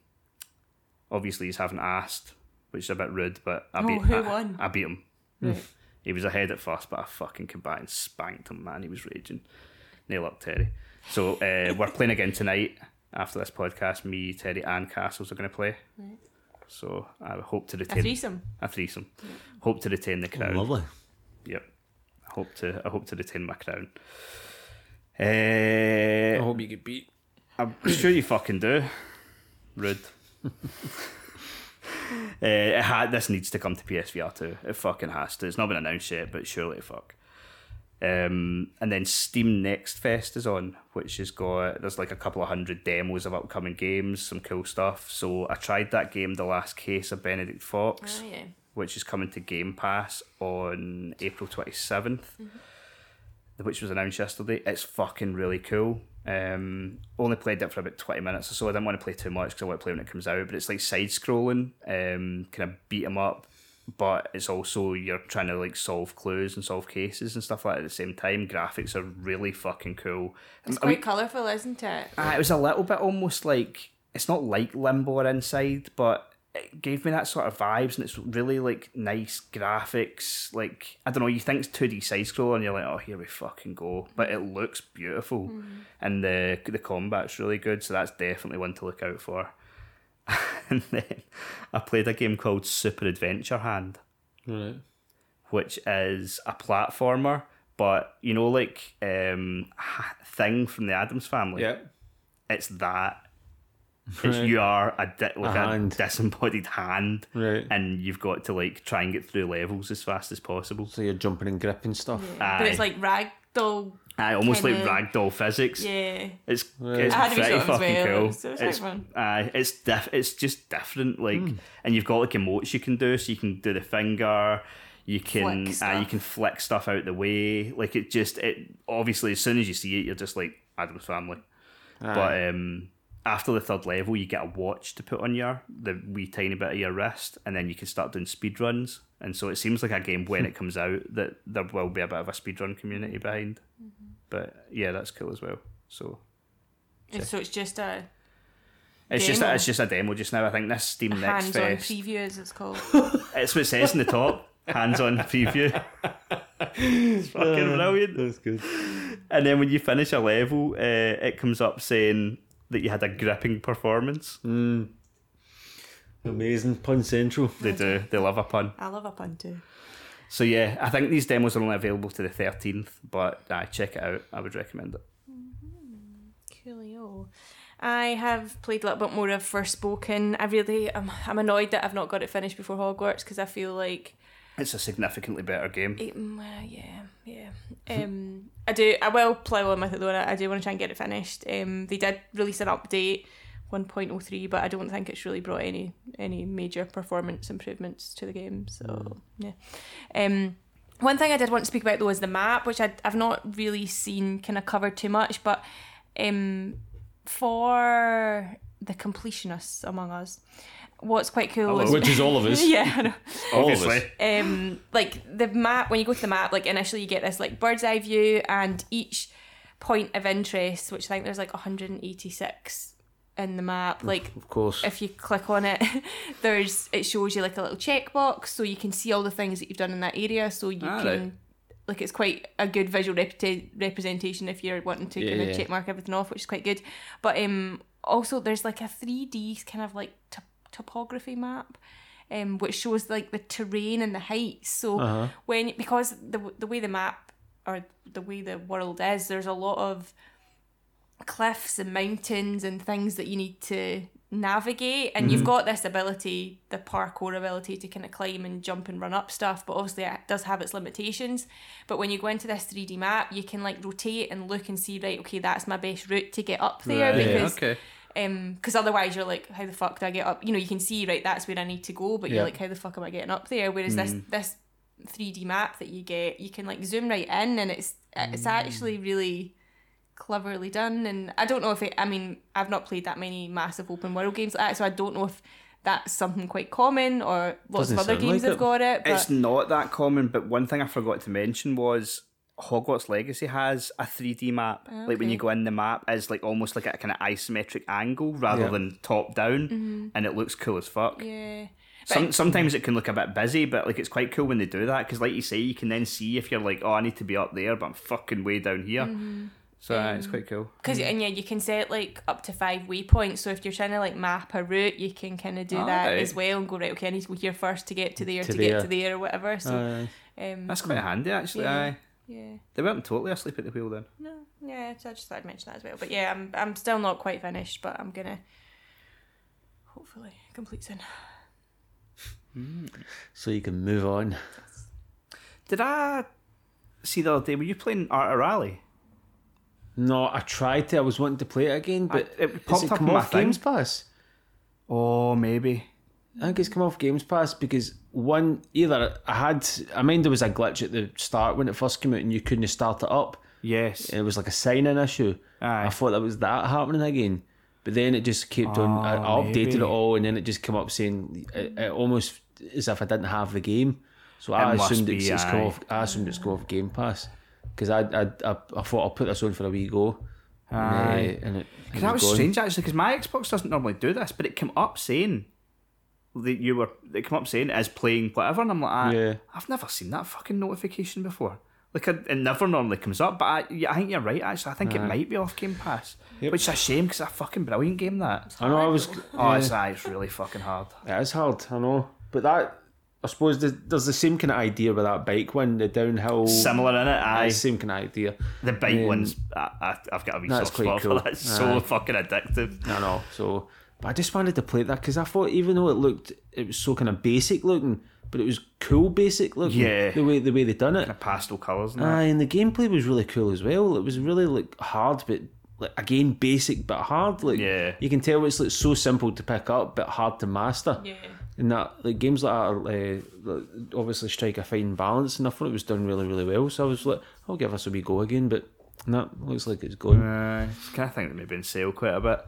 obviously, he's haven't asked, which is a bit rude, but I Oh, beat. who I, won? I beat him. Right. He was ahead at first, but I fucking came back and spanked him. Man, he was raging. Nail up, Terry. So uh, [LAUGHS] we're playing again tonight. After this podcast, me, Terry, and Castles are going to play. So I hope to retain A retain threesome. a threesome. Hope to retain the crown. Lovely. Yep. I hope to I hope to retain my crown. Uh, hope you get beat. I'm sure you fucking do. Rude. [LAUGHS] uh, [LAUGHS] it ha- this needs to come to PSVR too. It fucking has to. It's not been announced yet, but surely fuck. Um, and then Steam Next Fest is on, which has got there's like a couple of hundred demos of upcoming games, some cool stuff. So I tried that game, The Last Case of Benedict Fox, Oh, yeah. which is coming to Game Pass on April twenty which was announced yesterday. It's fucking really cool. Um, only played it for about twenty minutes or so. I didn't want to play too much because I want to play when it comes out. But it's like side scrolling, um, kind of beat beat 'em up. But it's also you're trying to like solve clues and solve cases and stuff like that at the same time. Graphics are really fucking cool. It's I mean, quite colourful, isn't it? uh, it was a little bit almost like it's not like Limbo or Inside, but it gave me that sort of vibes, and it's really like nice graphics. Like I don't know, you think it's two D side scroll, and you're like, oh, here we fucking go. But it looks beautiful, and the the combat's really good, so that's definitely one to look out for. [LAUGHS] and then I played a game called Super Adventure Hand Right. which is a platformer, but you know, like um, thing from the Addams Family. Yeah. It's that. It's you are a di- like a, hand. disembodied hand, Right. and you've got to like try and get through levels as fast as possible. So you're jumping and gripping stuff. But it's like ragdoll. Aye, almost kinda- like ragdoll physics. Yeah. It's Right. it's I had to be pretty shot fucking well. cool. It's- it's It's fun. aye, it's diff- it's just different. Like, and you've got like emotes you can do, so you can do the finger. You can Flick uh, you can flick stuff out the way. Like it just it obviously as soon as you see it, you're just like Addams family. But um, after the third level, you get a watch to put on your the wee tiny bit of your wrist, and then you can start doing speed runs. And so it seems like a game when it [LAUGHS] comes out that there will be a bit of a speed run community behind. But yeah, that's cool as well. So And so it's just a it's just Demo. it's just a demo just now. I think this Steam Next hands-on Fest. preview, as it's called. [LAUGHS] It's what it says in the top. Hands-on preview. it's fucking brilliant. That's good. And then when you finish a level, uh, it comes up saying that you had a gripping performance. Amazing. Pun Central. They do. They love a pun. I love a pun too. So yeah, I think these demos are only available to the thirteenth, but uh, check it out. I would recommend it. Coolio. I have played a little bit more of Forspoken. I really, I'm, I'm annoyed that I've not got it finished before Hogwarts because I feel like It's a significantly better game. It, mm, yeah, yeah. Um, I do. I will play on with it though. I I do want to try and get it finished. Um, they did release an update, 1.03, but I don't think it's really brought any any major performance improvements to the game. So yeah. Um, one thing I did want to speak about though is the map, which I, I've not really seen kind of covered too much, but um, for the completionists among us, what's quite cool is Which is all of us. [LAUGHS] yeah. I know All of us. Obviously, um like the map when you go to the map like initially you get this like bird's eye view and each point of interest which i think there's like 186 in the map like Of course. if you click on it [LAUGHS] there's it shows you like a little checkbox so you can see all the things that you've done in that area so you Ah, can right. like it's quite a good visual repre- representation if you're wanting to Yeah, kind of yeah. check mark everything off which is quite good but um also there's like a 3d kind of like top- topography map um, which shows like the terrain and the heights so Uh-huh. when because the the way the map or the way the world is there's a lot of cliffs and mountains and things that you need to navigate and you've got this ability the parkour ability to kind of climb and jump and run up stuff but obviously it does have its limitations but when you go into this 3d map you can like rotate and look and see right okay that's my best route to get up there Right. because okay. Um because otherwise you're like how the fuck do i get up? You know you can see right that's where i need to go but you're like how the fuck am i getting up there? Whereas this this 3d map that you get you can like zoom right in and it's it's actually really cleverly done. And i don't know if it i mean i've not played that many massive open world games like that so i don't know if that's something quite common or lots Doesn't of other games like have it. got it but It's not that common, but one thing I forgot to mention was Hogwarts Legacy has a 3D map. Like when you go in the map, is like almost like a kind of isometric angle rather Yeah. than top down, and it looks cool as fuck. yeah Some, sometimes it can look a bit busy, but like it's quite cool when they do that because, like you say, you can then see if you're like, oh, I need to be up there, but I'm fucking way down here. So uh, it's quite cool. Because and yeah, you can set like up to five waypoints. So if you're trying to like map a route, you can kind of do that Alright. as well and go right. Okay, I need to go here first to get to there to, To get there. to there or whatever. So Aye. um, That's quite handy actually. Yeah. Aye. Yeah, They weren't totally asleep at the wheel then. no, yeah. So I just thought I'd mention that as well. But yeah, I'm I'm still not quite finished, but I'm gonna hopefully complete soon. Mm. so you can move on. Did I see the other day? Were you playing Art of Rally? No, I tried to. I was wanting to play it again, but I- it popped it up on my. Games Pass? Oh, maybe. I think it's come off Games Pass because one either I had I mean there was a glitch at the start when it first came out and you couldn't start it up. Yes. It was like a sign in issue. Aye. I thought that was that happening again. But then it just kept on. I, I Oh, updated maybe. it all, and then it just came up saying it, it almost as if I didn't have the game. So I It must assumed be, it's, it's come off. I assumed it's come off Game Pass because I, I I I thought I'll put this on for a wee go. And, uh, Aye. and it, that was gone. strange actually, because my Xbox doesn't normally do this, but it came up saying that you were. It came up saying as playing whatever, and I'm like, ah, Yeah. I've never seen that fucking notification before. Like it, it never normally comes up, but I, I think you're right. Actually, I think it might be off Game Pass, Yep. which is a shame because it's a fucking brilliant game. That I know I was. oh, it's, it's really fucking hard. It is hard, I know. But that, I suppose, there's the same kind of idea with that bike one, the downhill. Similar in it, Aye, same kind of idea. The bike Um, ones, I, I, I've got a wee soft spot cool. for that. It's so Aye. fucking addictive. I know. So, but I just wanted to play that because I thought even though it looked, it was so kind of basic looking, but it was cool basic looking. Yeah. The way the way they done it. The pastel colours and that. Aye, and the gameplay was really cool as well. It was really like hard, but like again basic but hard. Like Yeah. you can tell it's like so simple to pick up but hard to master. Yeah. And that like games like that are, uh, obviously strike a fine balance, and I thought it was done really really well. So I was like, I'll give us a wee go again, but no, looks like it's going. Uh, I kind of think that maybe in sale quite a bit.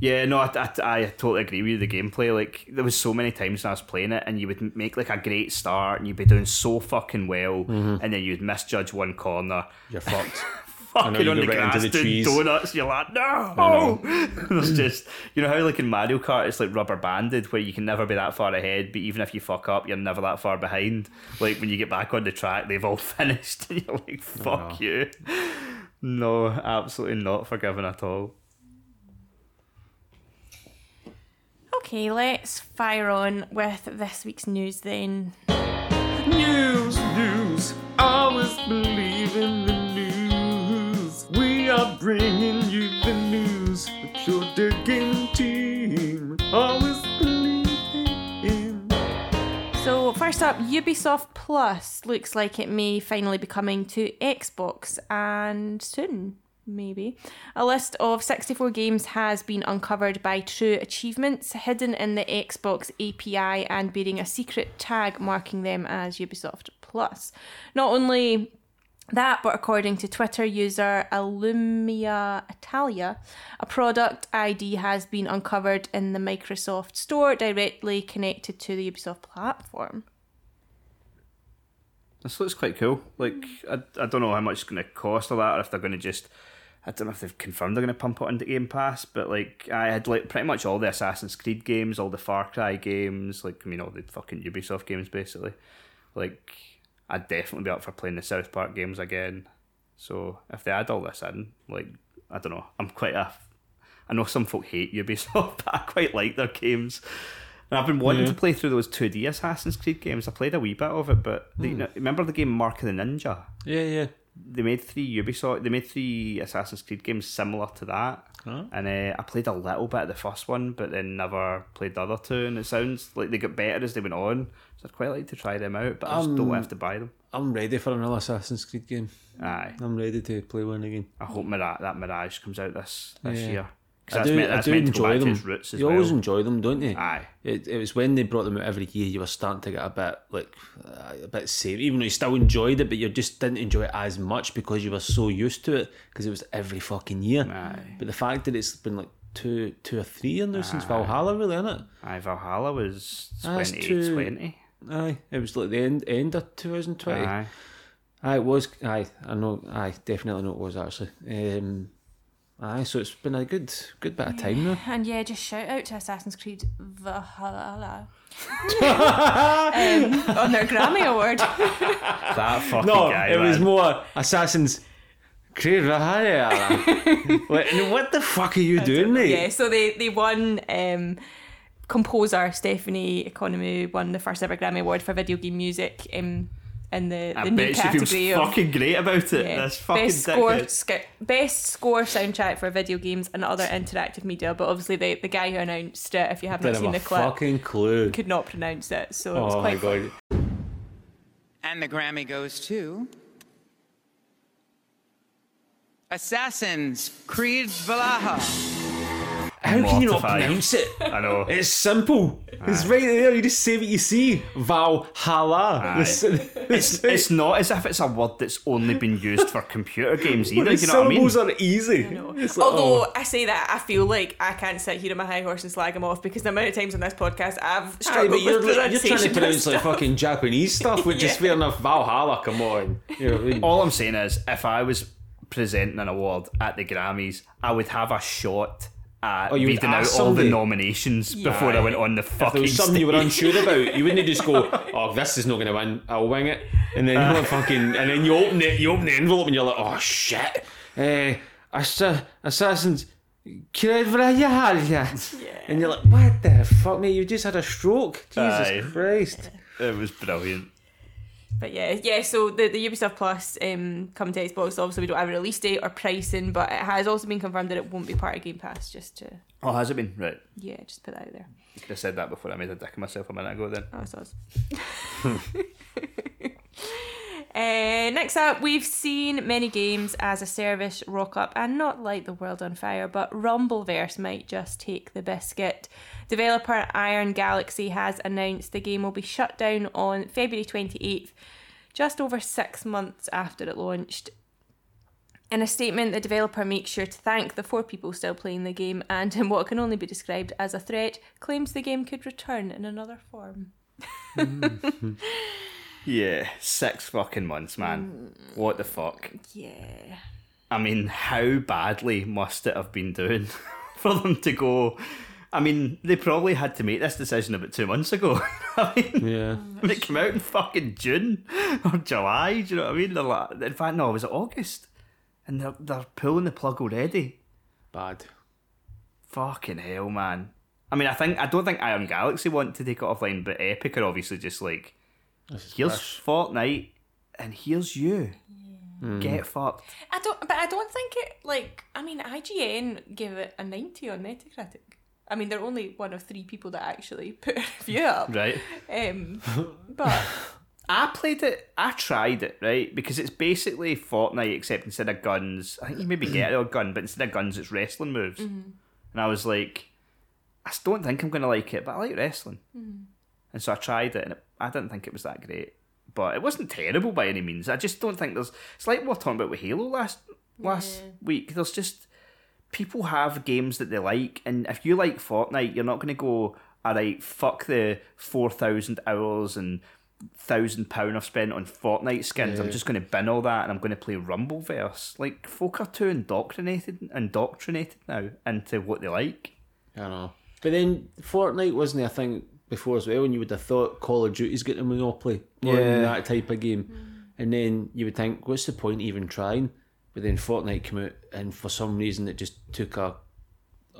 Yeah, no, I, I, I totally agree with you. The gameplay, like, there was so many times when I was playing it, and you would make like a great start, and you'd be doing so fucking well, mm-hmm. and then you'd misjudge one corner, You're fucked. [LAUGHS] fucking on the right into grass the doing trees. donuts. You're like, no. [LAUGHS] it's just, you know how like in Mario Kart, it's like rubber banded, where you can never be that far ahead, but even if you fuck up, you're never that far behind. Like when you get back on the track, they've all [LAUGHS] finished, and you're like, fuck you. No, absolutely not forgiven at all. Okay, let's fire on with this week's news then. News, news, always believe in the news. We are bringing you the news with your digging team. Always believe in. So, first up, Ubisoft Plus looks like it may finally be coming to Xbox and soon, maybe. A list of 64 games has been uncovered by True Achievements, hidden in the Xbox API and bearing a secret tag marking them as Ubisoft Plus. Not only that, but according to Twitter user Illumia Italia, a product ID has been uncovered in the Microsoft Store directly connected to the Ubisoft platform. This looks quite cool. Like, I, I don't know how much it's going to cost or that, or if they're going to just. I don't know if they've confirmed they're going to pump it into Game Pass, but like I had like pretty much all the Assassin's Creed games, all the Far Cry games, like I mean all the fucking Ubisoft games basically. Like I'd definitely be up for playing the South Park games again. So if they add all this in, like I don't know, I'm quite a. I know some folk hate Ubisoft, [LAUGHS] but I quite like their games. And I've been wanting to play through those 2D Assassin's Creed games. I played a wee bit of it, but the, hmm. remember the game Mark of the Ninja? Yeah, yeah. They made three Ubisoft. They made three Assassin's Creed games similar to that. And uh, I played a little bit of the first one, but then never played the other two. And it sounds like they got better as they went on. So I'd quite like to try them out, but I just don't have to buy them. I'm ready for another Assassin's Creed game. Aye, I'm ready to play one again. I hope Mirage, that Mirage comes out this this Yeah. year. I do, meant, I do meant to go enjoy them. you well. always enjoy them, don't you? Aye. It, it was when they brought them out every year, you were starting to get a bit like uh, a bit safe. Even though you still enjoyed it, but you just didn't enjoy it as much because you were so used to it because it was every fucking year. Aye. But the fact that it's been like two, two or three years now since Valhalla, really, isn't it? Aye, Valhalla was That's 2020. Aye, it was like the end end of 2020. Aye. Aye, it was. Aye, I know. Aye, definitely know it was actually. Um, aye, so it's been a good good bit of time now. And yeah, just shout out to Assassin's Creed Valhalla [LAUGHS] um, on their Grammy Award. [LAUGHS] That fucking No, guy. it was more Assassin's Creed Rahaya. [LAUGHS] what, what the fuck are you doing, mate? Yeah, so they they won. Um, composer Stephanie Economou won the first ever Grammy Award for video game music. Um, in the, I the new bet she feels category of fucking great about it. yeah, That's fucking best score, sc- best score soundtrack for video games and other interactive media. But obviously, the, the guy who announced it, if you haven't Didn't seen have the a clip, fucking clue. could not pronounce it. So it was Oh my quite fun. god. And the Grammy goes to. Assassin's Creed Valhalla. How can you not pronounce it? [LAUGHS] I know. It's simple. It's right there. You just say what you see. Valhalla. Aye. The, [LAUGHS] It's, it's not as if it's a word that's only been used for computer games either. the You know what I mean? syllables are easy. It's like, Although oh. I say that, I feel like I can't sit here on my high horse and slag him off because the amount of times on this podcast I've Aye, struggled but you're, with like- you're trying to pronounce like fucking Japanese stuff, which is [LAUGHS] fair enough. Valhalla, come on. You know what I mean? All I'm saying is, if I was presenting an award at the Grammys, I would have a shot at Oh, you would reading out ask all the somebody? nominations before I went on the If fucking there was something stage. you were unsure about, you wouldn't just go, [LAUGHS] "Oh, this is not going to win. I'll wing it," and then you fucking, and then you open it, you open the envelope, and you're like, "Oh shit, uh, Assa- Assassin's Creed Valhalla," and you're like, "What the fuck, mate? You just had a stroke, Jesus Aye. Christ!" It was brilliant. But yeah, yeah. So the, the Ubisoft Plus um, coming to Xbox. Obviously, we don't have a release date or pricing, but it has also been confirmed that it won't be part of Game Pass. Just to Oh, has it been? Right. yeah, just put that out there. You could have said that before I made a dick of myself a minute ago then. Oh, so [LAUGHS] Uh, next up, we've seen many games as a service rock up and not light the world on fire, but Rumbleverse might just take the biscuit. Developer Iron Galaxy has announced the game will be shut down on February 28th, just over six months after it launched. In a statement, the developer makes sure to thank the four people still playing the game and, in [LAUGHS] what can only be described as a threat, claims the game could return in another form. Mm. [LAUGHS] Yeah, six fucking months, man. Mm. What the fuck? Yeah. I mean, how badly must it have been doing [LAUGHS] for them to go? I mean, they probably had to make this decision about two months ago. [LAUGHS] I mean, Yeah, [LAUGHS] when it came out in fucking June or July, do you know what I mean? They're like, in fact, no, it was August, and they're they're pulling the plug already. bad. Fucking hell, man. I mean, I think I don't think Iron Galaxy want to take it offline, but Epic are obviously just like, here's Fortnite, and here's you. Get fucked. I don't, but I don't think it like. I mean, IGN gave it a ninety on Metacritic. I mean, they're only one of three people that actually [LAUGHS] put a review up. Right. Um, [LAUGHS] but I played it. I tried it right because it's basically Fortnite except instead of guns, I think you maybe get a gun, but instead of guns, it's wrestling moves. And I was like, I don't think I'm gonna like it, but I like wrestling. And so I tried it, and it, I didn't think it was that great, but it wasn't terrible by any means. I just don't think there's. It's like we're talking about with Halo last last week. There's just people have games that they like, and if you like Fortnite, you're not going to go, all right, fuck the four thousand hours and thousand pound I've spent on Fortnite skins. I'm just going to bin all that, and I'm going to play Rumbleverse. Like folk are too indoctrinated, indoctrinated now into what they like. I don't know. But then Fortnite wasn't a thing before as well, and you would have thought Call of Duty's getting a monopoly on Yeah. that type of game. Mm. And then you would think, what's the point even trying? But then Fortnite came out, and for some reason it just took a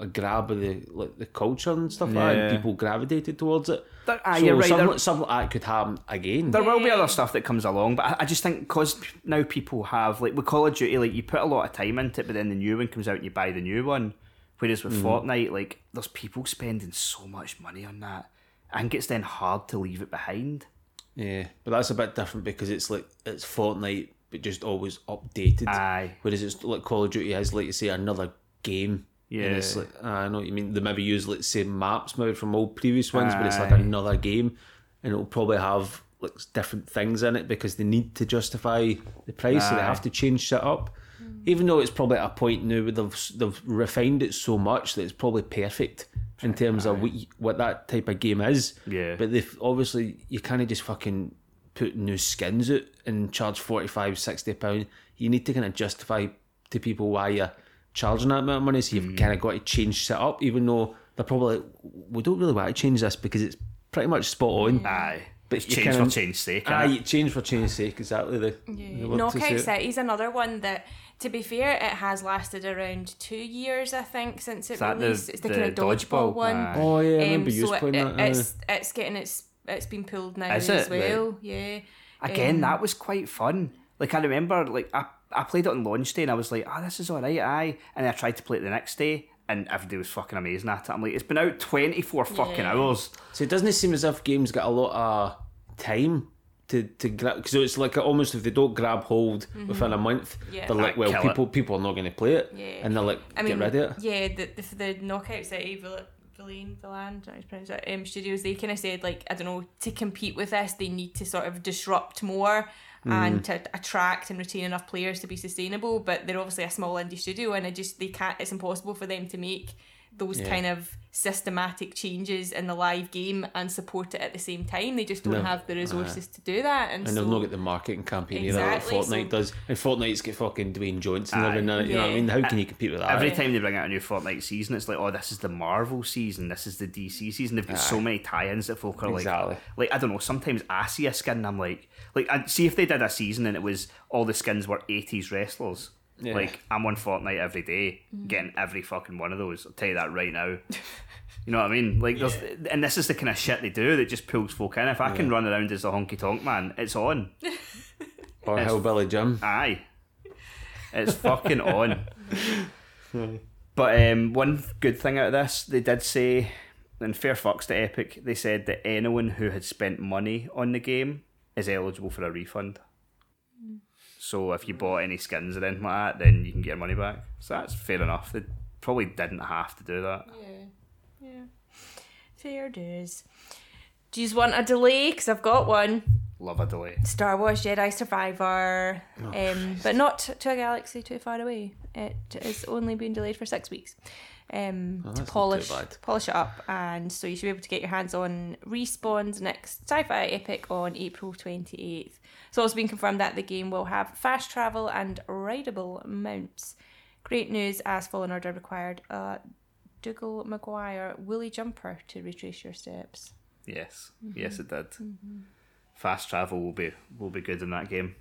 a grab of the like the culture and stuff like that, Yeah. and people gravitated towards it. There- aye, so you're right, something, there- something like ah, that could happen again. There will be other stuff that comes along, but I, I just think because now people have like with Call of Duty, like you put a lot of time into it, but then the new one comes out and you buy the new one. Whereas with mm-hmm. Fortnite, like there's people spending so much money on that, I think it's then hard to leave it behind. Yeah, but that's a bit different because it's like it's Fortnite, but just always updated. Aye. Whereas it's like Call of Duty has, like you say, another game. Yeah. And it's like I know what you mean. They maybe use like same maps maybe from old previous ones, but it's like another game, and it'll probably have like different things in it because they need to justify the price, so they have to change shit up. Mm. Even though it's probably at a point now where they've they've refined it so much that it's probably perfect in terms of what, you- what that type of game is. Yeah. But they've obviously you kind of just fucking put new skins out and charge 45 60 pound you need to kind of justify to people why you're charging that amount of money so you've kind of got to change shit up even though they're probably like, we don't really want to change this because it's pretty much spot on Aye, But it's you change can- for change sake. Aye, innit? you change for change's sake exactly the, the word to say Knockout it. City's another one that To be fair, it has lasted around two years, I think, since it Is that the- released. it's the, the kind of dodgeball, dodgeball? one. Aye. Oh yeah, I Um, remember you so playing it, that. it's it's getting its it's been pulled now Is as it? well. Yeah. Again, Um, that was quite fun. Like I remember, like I, I played it on launch day, and I was like, "Oh, this is all right, aye." And I tried to play it the next day, and everybody was fucking amazing at it. I'm like, "It's been out 24 fucking Yeah. hours." So it doesn't seem as if games get a lot of time to to grab. So it's like almost if they don't grab hold within a month, Mm-hmm. Yeah. they're like, well, kill people people are not going to play it, Yeah. and they're like, I mean, get rid of it. yeah, the the, the knockouts at Villain, Villain, Villan, I pronounce it, um, studios, they kind of said like I don't know to compete with this, they need to sort of disrupt more Mm. and to attract and retain enough players to be sustainable. But they're obviously a small indie studio, and it just they can't. It's impossible for them to make those Yeah. kind of systematic changes in the live game and support it at the same time. They just don't No. have the resources to do that, and, And so they've not got the marketing campaign either like Exactly, Fortnite so- does. And Fortnite's got fucking Dwayne Johnson Aye. living in it. You know what I mean? How can uh, you compete with that? Every time they bring out a new Fortnite season, it's like, "Oh, this is the Marvel season. This is the DC season." They've got so many tie-ins that folk are Exactly. like, like I don't know. Sometimes I see a skin, and I'm like, like I see if they did a season and it was all the skins were 80s wrestlers. Yeah. Like I'm on Fortnite every day, getting every fucking one of those. I'll tell you that right now. [LAUGHS] You know what I mean? Like, there's, and this is the kind of shit they do that just pulls folk in. If I can run around as a honky tonk man, it's on. or Hillbilly Jim. Aye, it's fucking on. [LAUGHS] But um, one good thing out of this, they did say, and fair fucks to Epic, they said that anyone who had spent money on the game is eligible for a refund. So if you bought any skins or anything like that, then you can get your money back. So that's fair enough. They probably didn't have to do that. Yeah, yeah, fair dues. Do you want a delay? Because I've got one. Love a delay. Star Wars Jedi Survivor, Oh, um, but not to a galaxy too far away. It is only been delayed for six weeks. Um, Oh, to that's not too polish bad. polish it up, and so you should be able to get your hands on Respawn's next sci-fi epic on April twenty eighth. It's also been confirmed that the game will have fast travel and rideable mounts. Great news, as Fallen Order required a Dougal Maguire woolly jumper to retrace your steps. Yes, mm-hmm. yes, it did. Mm-hmm. Fast travel will be will be good in that game.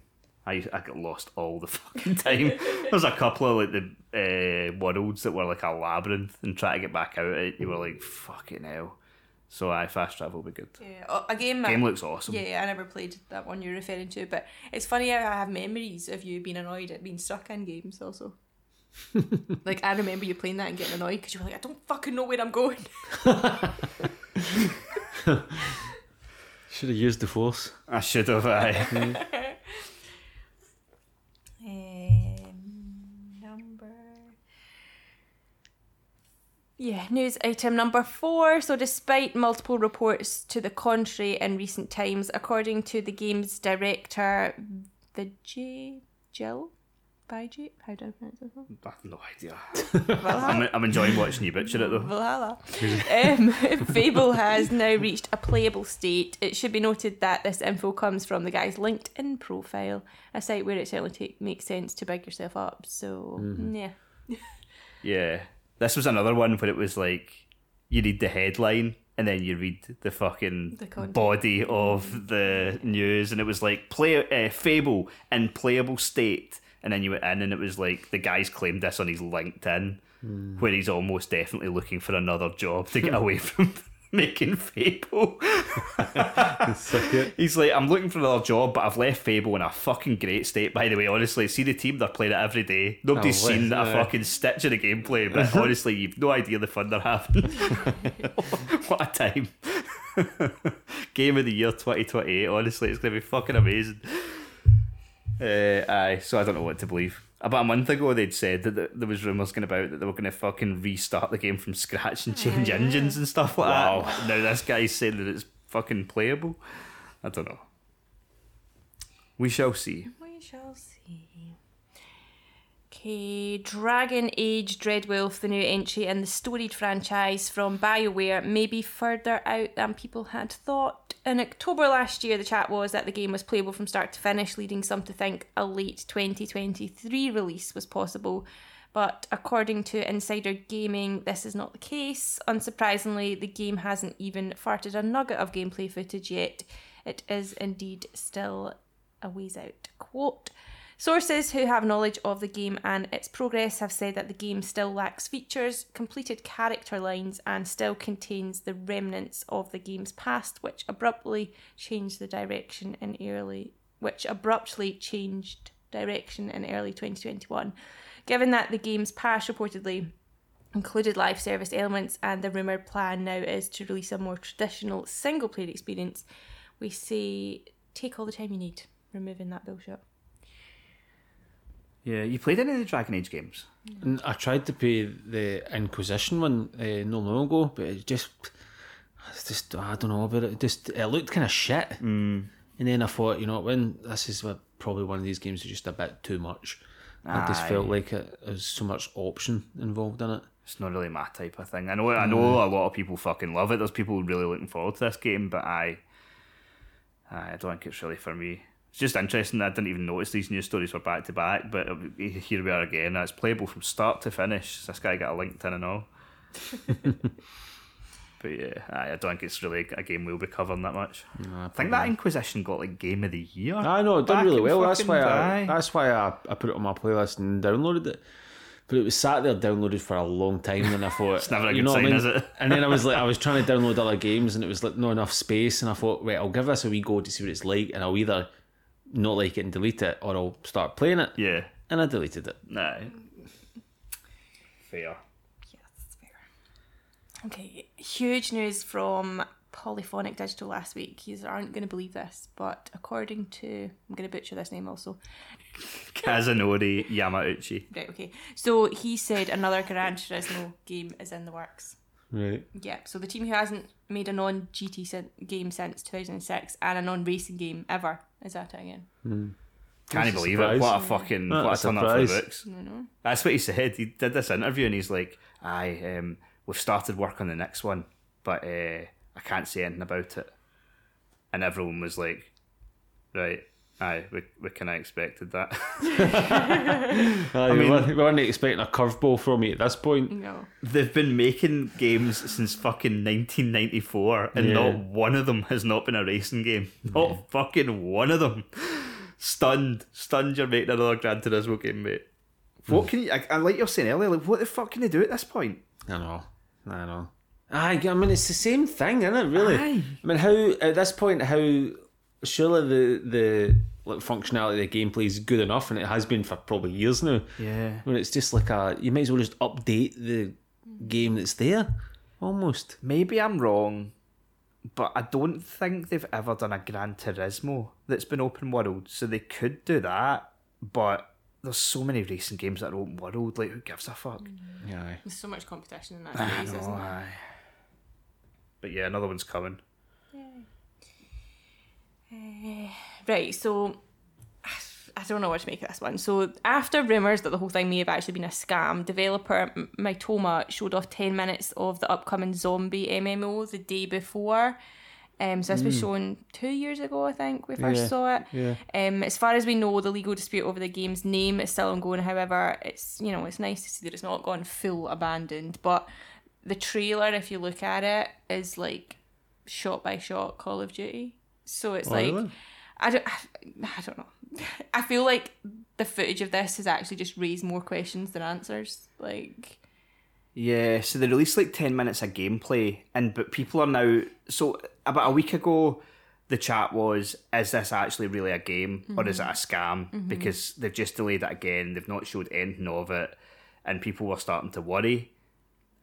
I I got lost all the [LAUGHS] fucking time. There's a couple of like the uh, worlds that were like a labyrinth, and try to get back out. It, you were like fucking hell. So I fast travel will be good. Yeah, uh, a game. Game looks awesome. Yeah, I never played that one you're referring to, but it's funny how I have memories of you being annoyed at being stuck in games also. [LAUGHS] like I remember you playing that and getting annoyed because you were like, I don't fucking know where I'm going. [LAUGHS] [LAUGHS] Should have used the force. I should have. I. Um, number. Yeah, news item number four. So, despite multiple reports to the contrary in recent times, according to the game's director, Vijay Jill, Vijay, how do I pronounce one? I have no idea. [LAUGHS] I'm, I'm enjoying watching you butcher it though. Valhalla. [LAUGHS] um, [LAUGHS] Fable has now reached a playable state. It should be noted that this info comes from the guy's LinkedIn profile, a site where it certainly take, makes sense to big yourself up. So, yeah. Yeah, this was another one where it was like you read the headline and then you read the fucking The body of the news, and it was like play uh, Fable in playable state, and then you went in and it was like the guy's claimed this on his LinkedIn, where he's almost definitely looking for another job to get away [LAUGHS] from [LAUGHS] making Fable. [LAUGHS] He's like, I'm looking for another job, but I've left Fable in a fucking great state. By the way, honestly, see the team they're playing it every day. Nobody's Oh, seen a fucking stitch of the gameplay, but [LAUGHS] honestly, you've no idea the fun they're having. what a time! Game of the year 2028. Honestly, it's gonna be fucking amazing. Uh, aye, so I don't know what to believe. About a month ago, they'd said that there was rumours going about that they were going to fucking restart the game from scratch and change [LAUGHS] engines and stuff like Wow. that. Now this guy's saying that it's fucking playable. I don't know. We shall see. We shall see. Okay, Dragon Age Dreadwolf, the new entry in the storied franchise from BioWare, may be further out than people had thought. In October last year, the chat was that the game was playable from start to finish, leading some to think a late 2023 release was possible. But according to Insider Gaming, this is not the case. Unsurprisingly, the game hasn't even farted a nugget of gameplay footage yet. It is indeed still a ways out. Quote Sources who have knowledge of the game and its progress have said that the game still lacks features, completed character lines, and still contains the remnants of the game's past, which abruptly changed the direction in early, which abruptly changed direction in early 2021. Given that the game's past reportedly included live service elements and the rumoured plan now is to release a more traditional single player experience, we say take all the time you need removing that bullshit. Yeah, you played any of the Dragon Age games? I tried to play the Inquisition one uh, no long ago, but it just, it's just I don't know about it. it just it looked kind of shit. Mm. And then I thought, you know, when this is probably one of these games is just a bit too much. I just felt like it, there's so much option involved in it. It's not really my type of thing. I know, I know a lot of people fucking love it. There's people really looking forward to this game, but I, I don't think it's really for me. It's just interesting. I didn't even notice these news stories were back to back, but uh, here we are again. It's playable from start to finish. This guy got a LinkedIn and all. [LAUGHS] but yeah, I don't think it's really a game we'll be covering that much. I think that Inquisition got like Game of the Year. I know it did really well. That's why I, that's why I, I put it on my playlist and downloaded it. But it was sat there downloaded for a long time, and I thought [LAUGHS] It's never a you good know what I sign, mean? is it? And then I was [LAUGHS] like, I was trying to download other games, and it was like not enough space, and I thought, right, I'll give this a wee go to see what it's like, and I'll either not like it and delete it, or I'll start playing it. Yeah, And I deleted it. nah. Fair. Yeah, that's fair. Okay, huge news from Polyphony Digital last week. You aren't going to believe this, but according to, I'm going to butcher this name also. Kazunori Yamauchi. Right, okay. So he said another Gran Turismo game is in the works. Right. Yeah, so the team who hasn't made a non GT sin- game since 2006 and a non racing game ever is that it again. Can't That's believe surprise. it. What a fucking That's what a a turn up for the surprise. books. That's what he said. He did this interview and he's like, "I um, we've started work on the next one, but uh, I can't say anything about it." And everyone was like, "Right, aye, we we kind of expected that." [LAUGHS] I mean- mean, we weren't- we weren't expecting a curveball from me at this point. No. They've been making games since fucking 1994, and Yeah. not one of them has not been a racing game. Not fucking one of them. Stunned, stunned. You're making another Gran Turismo game, mate. What mm. can you? I, I like you're saying earlier. Like, what the fuck can they do at this point? I know. I know. Aye, I mean, it's the same thing, isn't it? Really. Aye. I mean, how at this point, how surely the the like functionality of the gameplay is good enough, and it has been for probably years now. Yeah. When it's just like a, you might as well just update the game that's there, almost. Maybe I'm wrong, but I don't think they've ever done a Gran Turismo that's been open world. So they could do that, but there's so many racing games that are open world. Like, who gives a fuck? Yeah. There's so much competition in that [SIGHS] I space, know, isn't there? But yeah, another one's coming. [SIGHS] Right, so [SIGHS] I don't know what to make of this one. So after rumours that the whole thing may have actually been a scam, developer Mytona showed off 10 minutes of the upcoming zombie MMO the day before. Um, so this was shown two years ago, I think, we first Yeah, saw it. yeah. Um, as far as we know, the legal dispute over the game's name is still ongoing. However, it's you know it's nice to see that it's not gone full abandoned. But the trailer, if you look at it, is like shot by shot Call of Duty. So it's Oh, like really? I don't, I don't know. I feel like the footage of this has actually just raised more questions than answers. Like, Yeah, so they released like ten minutes of gameplay, and but people are now so about a week ago, the chat was, "Is this actually really a game or is it a scam?" Mm-hmm. Because they've just delayed it again. They've not showed anything of it, and people were starting to worry.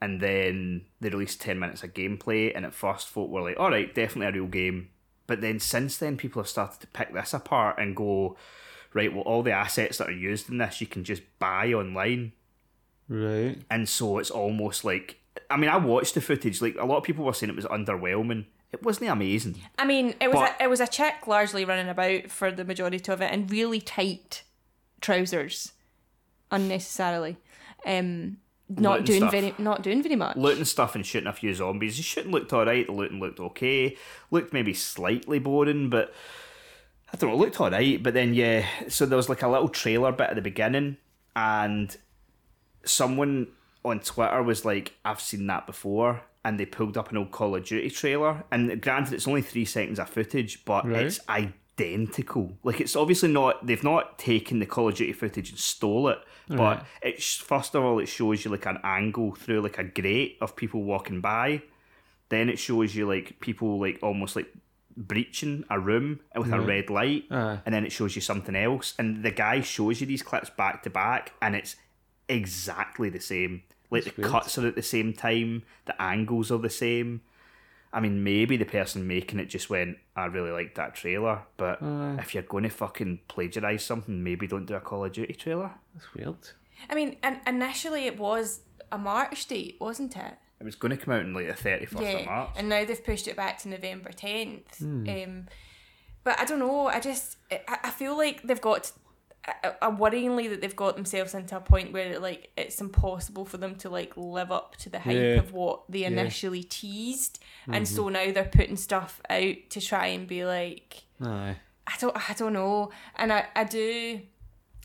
And then they released ten minutes of gameplay, and at first folk were like, "All right, definitely a real game." But then since then, people have started to pick this apart and go, "Right, well, all the assets that are used in this, you can just buy online." Right. and so it's almost like I mean I watched the footage like a lot of people were saying it was underwhelming it wasn't amazing I mean, it was But- a, it was a chick largely running about for the majority of it in really tight trousers, unnecessarily. Um, not doing stuff. very not doing very much. looting stuff and shooting a few zombies the shooting looked alright the looting looked okay looked maybe slightly boring but I don't know it looked alright but then yeah so there was like a little trailer bit at the beginning and someone on Twitter was like I've seen that before and they pulled up an old Call of Duty trailer and granted it's only three seconds of footage but Right. it's identical. Like it's obviously not. They've not taken the Call of Duty footage and stole it, but it's first of all it shows you like an angle through like a grate of people walking by. Then it shows you like people like almost like breaching a room with a red light, Aye. and then it shows you something else. And the guy shows you these clips back to back, and it's exactly the same. Like the weird. cuts are at the same time, the angles are the same. I mean, maybe the person making it just went, I really liked that trailer, but if you're going to fucking plagiarise something, maybe don't do a Call of Duty trailer. That's weird. I mean, and initially it was a March date, wasn't it? It was going to come out in like the 31st of March. and now they've pushed it back to November tenth. Um, but I don't know. I just I, I feel like they've got. I, I worryingly that they've got themselves into a point where like it's impossible for them to like live up to the hype Yeah. of what they initially teased, and so now they're putting stuff out to try and be like Aye. I don't I don't know, and I I do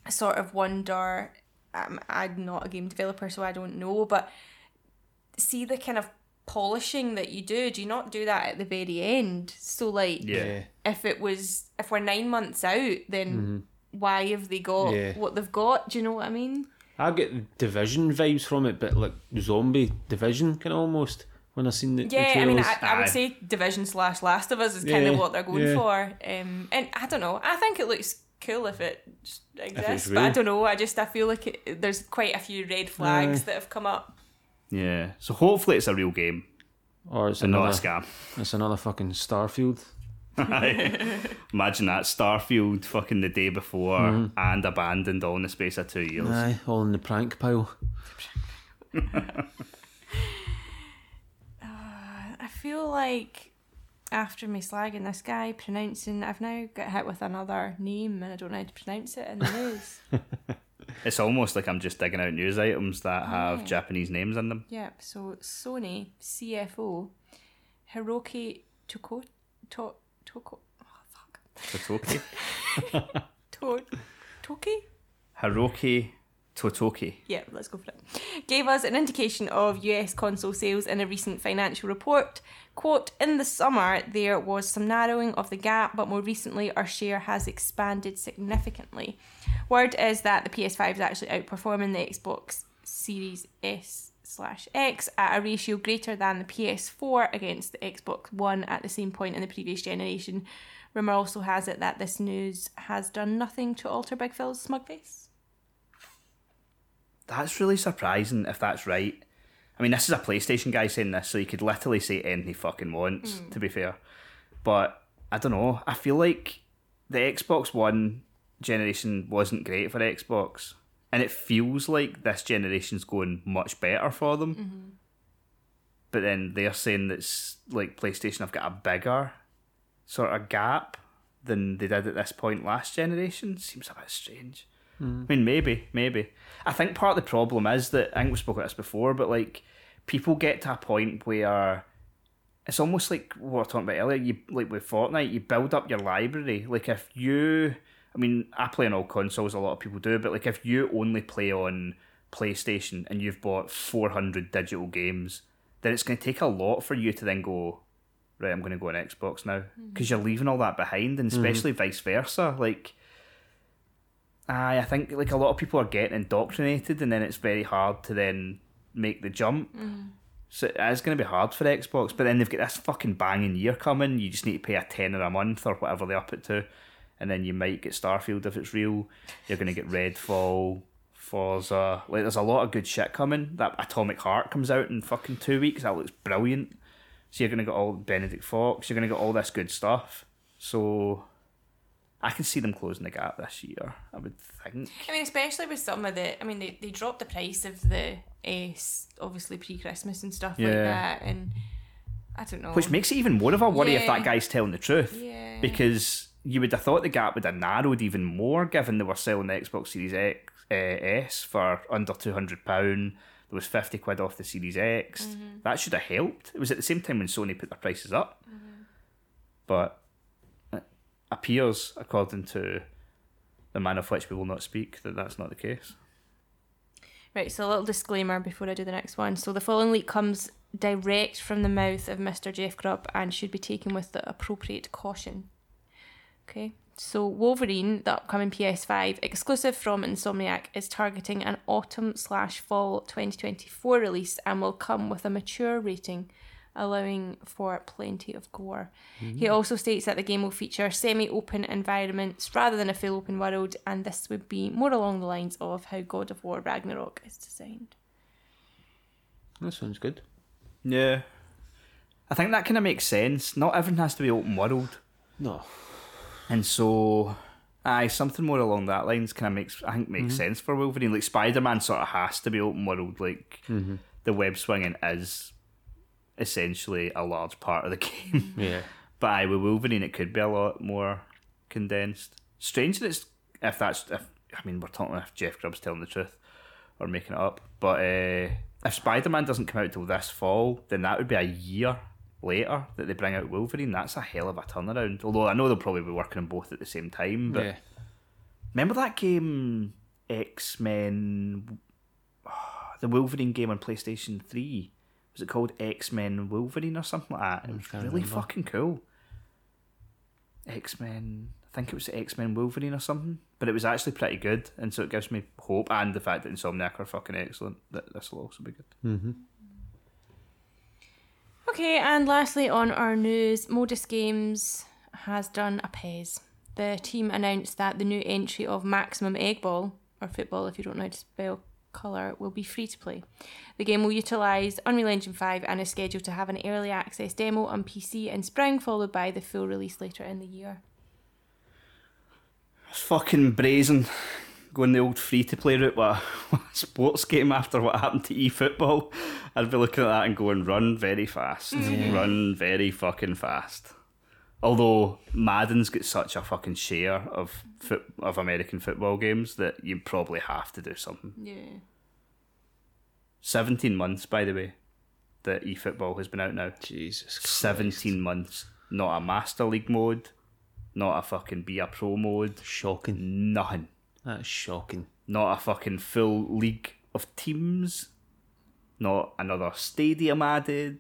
sort of wonder. Um, I'm not a game developer, so I don't know, but see the kind of polishing that you do. Do you not do that at the very end? So like, Yeah. if it was if we're nine months out, then why have they got Yeah. what they've got? Do you know what I mean? I get division vibes from it, but like zombie division kind of almost when I seen the, the Yeah, I mean. I, I Aye. would say Division slash Last of Us is kind of what they're going yeah. for. Um, and I don't know. I think it looks cool if it just exists, but I don't know. I just I feel like it, there's quite a few red flags Aye. that have come up. Yeah. So hopefully it's a real game or it's and not another, a scam. it's another fucking Starfield. Imagine that Starfield fucking the day before hmm. and abandoned all in the space of two years. Aye, all in the prank pile. [LAUGHS] Uh, I feel like after me slagging this guy pronouncing, I've now got hit with another name and I don't know how to pronounce it in the news. [LAUGHS] It's almost like I'm just digging out news items that have Yeah. Japanese names in them. yep. So Sony CFO Hiroki Toko to, Toko. Oh fuck. Totoki. [LAUGHS] To, Toki. Hiroki Totoki. Yeah, let's go for it. Gave us an indication of US console sales in a recent financial report. Quote, in the summer, there was some narrowing of the gap, but more recently, our share has expanded significantly. Word is that the PS5 is actually outperforming the Xbox Series S slash X at a ratio greater than the PS4 against the Xbox One at the same point in the previous generation. Rumour also has it that this news has done nothing to alter Big Phil's smug face. That's really surprising if that's right. I mean, this is a PlayStation guy saying this, so he could literally say anything he fucking wants, hmm. to be fair. But I don't know. I feel like the Xbox One generation wasn't great for Xbox. And it feels like this generation's going much better for them. Mm-hmm. But then they're saying that's like PlayStation have got a bigger sort of gap than they did at this point last generation. Seems a bit strange. Mm. I mean, maybe, maybe. I think part of the problem is that I think we spoke about this before, but like people get to a point where it's almost like what we were talking about earlier. You like with Fortnite, you build up your library. Like if you, I mean, I play on all consoles. A lot of people do, but like if you only play on PlayStation and you've bought four hundred digital games, then it's going to take a lot for you to then go. Right, I'm going to go on Xbox now mm-hmm. because you're leaving all that behind, and mm-hmm. especially vice versa. Like, Aye, I think like a lot of people are getting indoctrinated, and then it's very hard to then make the jump. Mm-hmm. So it is going to be hard for Xbox, but then they've got this fucking banging year coming. You just need to pay a tenner a month or whatever they up it to, and then you might get Starfield if it's real. You're going to get Redfall, Forza. Like, there's a lot of good shit coming. That Atomic Heart comes out in fucking two weeks. That looks brilliant. So you're going to get all Benedict Fox. You're going to get all this good stuff. So I can see them closing the gap this year. I would think. I mean, especially with some of the, I mean, they, they dropped the price of the S, obviously pre Christmas and stuff like that, and I don't know. Which makes it even more of a worry if that guy's telling the truth. Yeah. Because you would have thought the gap would have narrowed even more given they were selling the Xbox Series X, uh, S for under £200. There was 50 quid off the Series X. Mm-hmm. That should have helped. It was at the same time when Sony put their prices up. But it appears, according to the man of which we will not speak, that that's not the case. Right, so a little disclaimer before I do the next one. So the following leak comes direct from the mouth of Mr. Jeff Grubb and should be taken with the appropriate caution. Okay. So Wolverine, the upcoming PS5 exclusive from Insomniac, is targeting an autumn slash fall 2024 release and will come with a mature rating, allowing for plenty of gore. He mm-hmm. also states that the game will feature semi-open environments rather than a full open world, and this would be more along the lines of how God of War Ragnarok is designed. That sounds good. Yeah. I think that kind of makes sense. Not everything has to be open world. No. And so, aye, something more along that lines kind of makes I think makes sense for Wolverine. Like Spider Man sort of has to be open world. Like the web swinging is essentially a large part of the [LAUGHS] game. Yeah. but aye, with Wolverine, it could be a lot more condensed. Strange that it's if that's if I mean we're talking if Jeff Grubb's telling the truth or making it up. But uh, if Spider Man doesn't come out till this fall, then that would be a year later that they bring out Wolverine. That's a hell of a turnaround. Although I know they'll probably be working on both at the same time. But yeah. remember that game X Men, the Wolverine game on PlayStation Three. Was it called X Men Wolverine or something like that? It was really remember. fucking cool. X Men. I think it was X Men Wolverine or something, but it was actually pretty good, and so it gives me hope. And the fact that Insomniac are fucking excellent, that this will also be good. Mm-hmm. Okay, and lastly on our news, Modus Games has done a PES. The team announced that the new entry of Maximum Egg Ball, or football if you don't know how to spell colour, will be free to play. The game will utilise Unreal Engine 5 and is scheduled to have an early access demo on PC in spring, followed by the full release later in the year. It's fucking brazen going the old free to play route with a, with a sports game after what happened to e-football, I'd be looking at that and going, run very fast. Mm. Run very fucking fast. Although Madden's got such a fucking share of foot, of American football games that you probably have to do something. Yeah. 17 months, by the way, that e-football has been out now. Jesus. Christ. 17 months. Not a Master League mode, not a fucking Be a Pro mode, Shocking. nothing. That's shocking. not a fucking full league of teams, not another stadium added,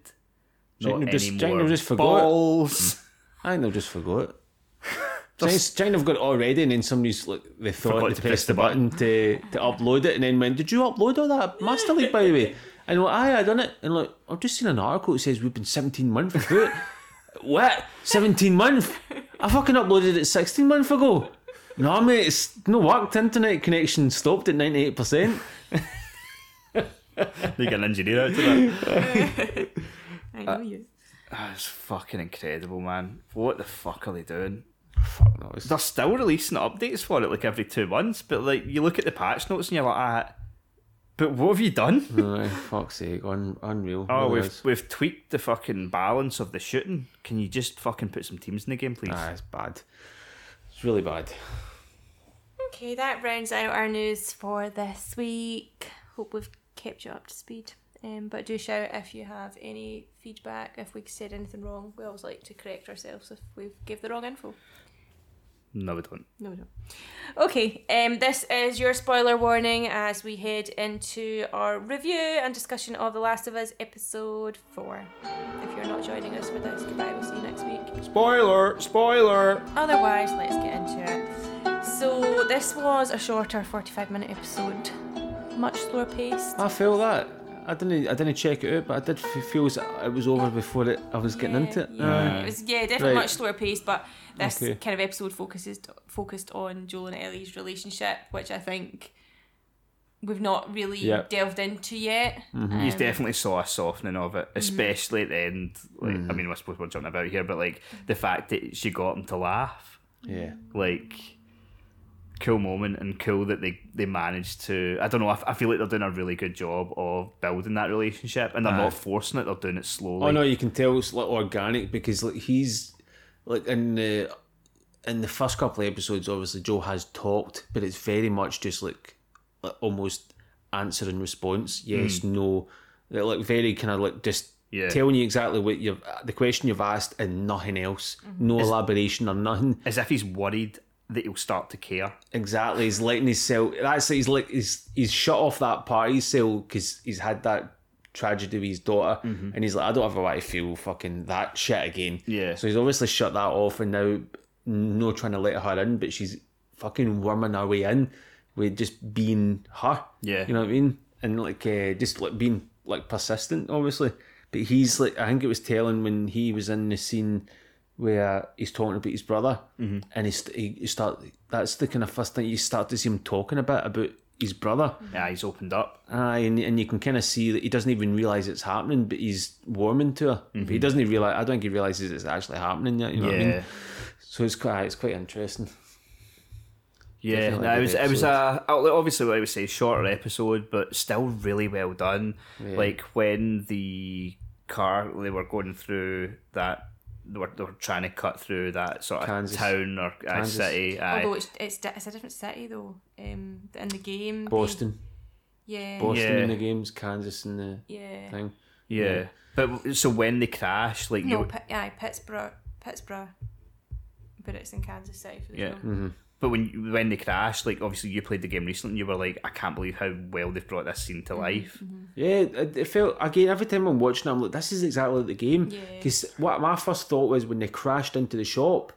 Do not any just- do you think more just forgot it? balls. Hmm. [LAUGHS] I think they'll just forgot [LAUGHS] Giant have got it already, and then somebody's like they thought to press the the button to, to upload it, and then went, "Did you upload all that Master League by the way?" And "Aye, I done it." And like, I've just seen an article that says we've been 17 months without [LAUGHS] it. what? 17 months? I fucking uploaded it 16 months ago. No, mate, it's no worked. Internet connection stopped at 98. percent they get an engineer out of that. [LAUGHS] I know you. That's fucking incredible, man. What the fuck are they doing? Fuck no. They're still releasing updates for it like every two months, but like you look at the patch notes and you're like, ah, but what have you done? [LAUGHS] no, fuck's sake, un, unreal. Oh, Really we've we've tweaked the fucking balance of the shooting. Can you just fucking put some teams in the game, please? Ah, it's bad. It's really bad. Okay, that rounds out our news for this week. Hope we've kept you up to speed. Um, but do shout if you have any feedback, if we said anything wrong. We always like to correct ourselves if we've give the wrong info. No, we don't. No, we don't. Okay, um, this is your spoiler warning as we head into our review and discussion of The Last of Us episode 4. If you're not joining us for this, goodbye, we'll see you next week. Spoiler! Spoiler! Otherwise, let's get into it. So, this was a shorter 45 minute episode, much slower paced. I feel that. I didn't. I didn't check it out, but I did f- feel it was over before it. I was getting into it. Yeah, it was yeah definitely Right. much slower paced, but this Okay. kind of episode focuses focused on Joel and Ellie's relationship, which I think we've not really Yeah. delved into yet. Mm-hmm. You Um, definitely saw a softening of it, mm-hmm. especially at the end. Like, I mm-hmm. mean, I suppose we're jumping about here, but like the fact that she got him to laugh, Yeah. like cool moment and cool that they they managed to. I don't know. I, f- I feel like they're doing a really good job of building that relationship, and they're Aye. not forcing it. They're doing it slowly. Oh no, you can tell it's like organic because like he's like in the in the first couple of episodes, obviously Joe has talked, but it's very much just like, like almost answer and response. Yes, hmm. no, They're, like very kind of like just Yeah. telling you exactly what you've the question you've asked and nothing else, mm-hmm. no elaboration or nothing. As if he's worried that he'll start to care. Exactly, he's letting his cell. That's he's like he's he's shut off that part of his cell because he's had that tragedy with his daughter, and he's like, I don't ever want to feel fucking that shit again. Yeah. So he's obviously shut that off, and now no trying to let her in, but she's fucking worming her way in with just being her. Yeah. you know what I mean, and like uh, just like being like persistent, obviously. But he's like, I think it was telling when he was in the scene where he's talking about his brother, Mm-hmm. and he, he, he start. That's the kind of first thing you start to see him talking about about his brother. Yeah, he's opened up. Aye, and, and you can kind of see that he doesn't even realise it's happening, but he's warming to her. But he doesn't even realise. I don't think he realises it's actually happening yet. You know what I Mm-hmm. Yeah. mean? So it's quite, it's quite interesting. Yeah, no, it good was it was a obviously what I would say shorter episode, but still really well done. Like when the car they were going through that they were, they were trying to cut through that sort of Kansas. town or uh, city. aye. Although it's, it's it's a different city though. Um, in the game, they- Boston, yeah, Boston Yeah. in the games, Kansas in the yeah. thing. yeah. but so when they crash, like No, you, Pi- aye, Pittsburgh, Pittsburgh, but it's in Kansas City for the Yeah. film. But when when they crashed, like obviously you played the game recently, you were like, I can't believe how well they've brought this scene to mm-hmm, life. Mm-hmm. Yeah, it, it felt again every time I'm watching, it, I'm like, this is exactly like the game. Yeah. Because what my first thought was when they crashed into the shop,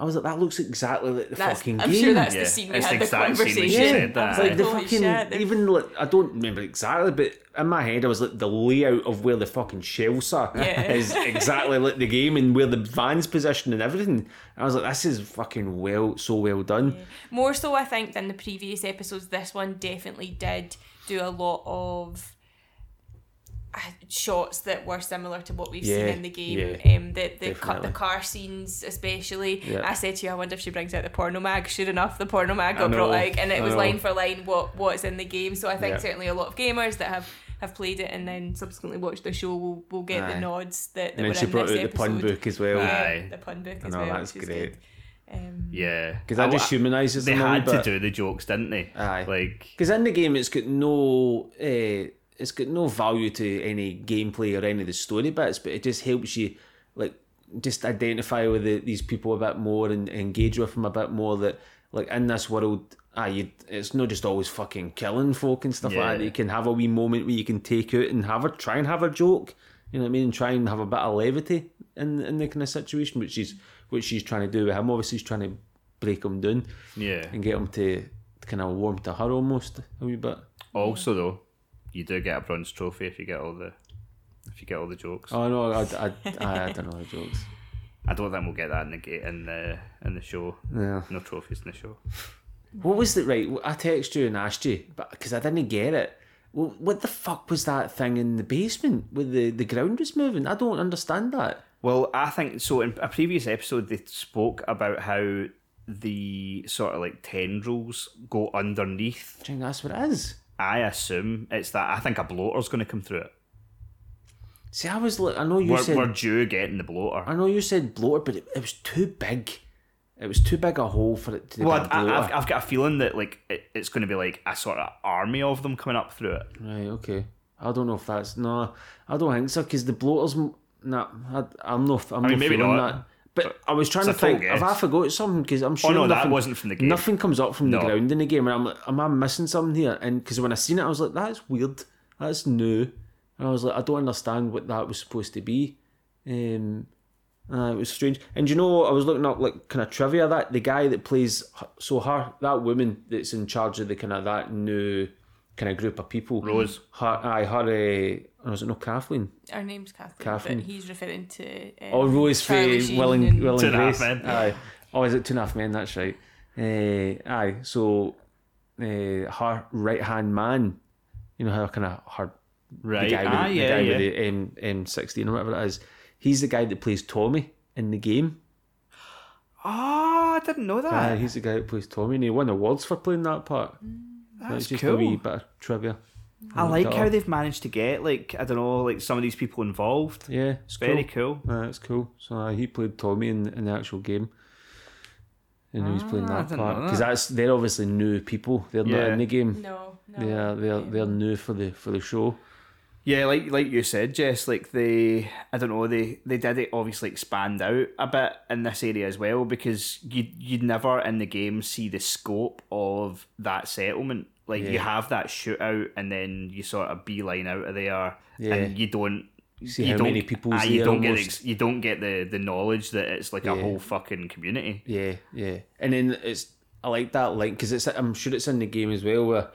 I was like, that looks exactly like the That's, fucking I'm game. sure that's Yeah, the scene we it's had the the exact scene when she conversation. said that. I was like the holy fucking shit, even like I don't remember exactly, but in my head I was like the layout of where the fucking shelves are Yeah. [LAUGHS] is exactly like the game and where the van's positioned and everything. I was like, this is fucking well, so well done. More so, I think, than the previous episodes. This one definitely did do a lot of shots that were similar to what we've seen in the game. yeah, um, the the, cut, the car scenes, especially. Yeah. I said to you, I wonder if she brings out the porno mag. Sure enough, the porno mag got know, brought out, and it I was know. line for line what what's in the game. So I think Yeah. certainly a lot of gamers that have. Have played it and then subsequently watched the show. Will will get Aye. the nods that, that And then were she in brought out this the pun episode. book as well. Yeah, Aye. the pun book I as know, well. that's great. Um, Yeah, Because that I- just humanises they them a wee had to do the jokes, didn't they? Aye. like Because in the game, it's got no, uh, it's got no value to any gameplay or any of the story bits, but it just helps you, like, just identify with the, these people a bit more and engage with them a bit more. That, like, in this world, ah, you, it's not just always fucking killing folk and stuff like that. You can have a wee moment where you can take out and have a try and have a joke. You know what I mean? And try and have a bit of levity in in the kind of situation, which she's which she's trying to do with him. Obviously, she's trying to break him down yeah. and get him to kind of warm to her almost a wee bit. Also, though, you do get a bronze trophy if you get all the if you get all the jokes. Oh no, I, I, I, I don't know the jokes. I don't think we'll get that in the in the in the show. Yeah. No trophies in the show. What was the right? I texted you and asked you, but because I didn't get it. Well, what the fuck was that thing in the basement where the, the ground was moving? I don't understand that. Well, I think so. In a previous episode, they spoke about how the sort of like tendrils go underneath. Do you think that's what it is? I assume it's that. I think a bloater's going to come through it. See, I was like, I know you We're, said, we're due getting the bloater. I know you said bloater, but it, it was too big. It was too big a hole for it to Well, I. I've, I've got a feeling that like it, it's going to be like a sort of army of them coming up through it. Right, okay. I don't know if that's no. I don't think so because the bloaters. Nah, I, I'm not. I'm I mean, not maybe feeling not, that. But I was trying to it's a full think. Have I forgot something? Because I'm sure Oh, no, that wasn't from the game. Nothing comes up from No. the ground in the game, and I'm like, am I missing something here? And because when I seen it, I was like, that's weird. That's new. And I was like, I don't understand what that was supposed to be. Um, uh, it was strange. And you know, I was looking up like kind of trivia that the guy that plays so her that woman that's in charge of the kind of that new kind of group of people. Rose. Her, aye, her. Uh, was it no Kathleen? Her name's Kathleen, Kathleen. but he's referring to. Um, Oh, Rose for Charlie Sheen Will and, and- Will Two and and a Half Men. Aye. Oh, is it two and a half men? That's right. Uh, aye. So, uh, her right hand man, you know how kind of her Right. the guy with, ah, the, yeah, guy yeah. with the M M sixteen or whatever it is. He's the guy that plays Tommy in the game. Oh, I didn't know that. Aye, he's the guy that plays Tommy, and he won awards for playing that part. That's That's just cool. a wee bit of trivia. I like how up. they've managed to get like I don't know, like some of these people involved. Yeah, it's Very cool. cool. Uh, it's cool. So uh, he played Tommy in, in the actual game. And he was playing Ah, that part because that. that's they're obviously new people. They're not in the game. No, no. They are they're um, they're new for the for the show. Yeah, like like you said, Jess, like they I don't know, they they did it obviously expand out a bit in this area as well because you you'd never in the game see the scope of that settlement. Like you have that shootout and then you sort of beeline out of there Yeah. and you don't see you how don't- many people's ah, you don't get almost. ex- you don't get the the knowledge that it's like a whole fucking community. Yeah, yeah, and then it's I like that link because it's I'm sure it's in the game as well where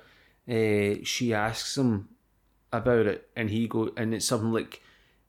uh, she asks him about it and he go and it's something like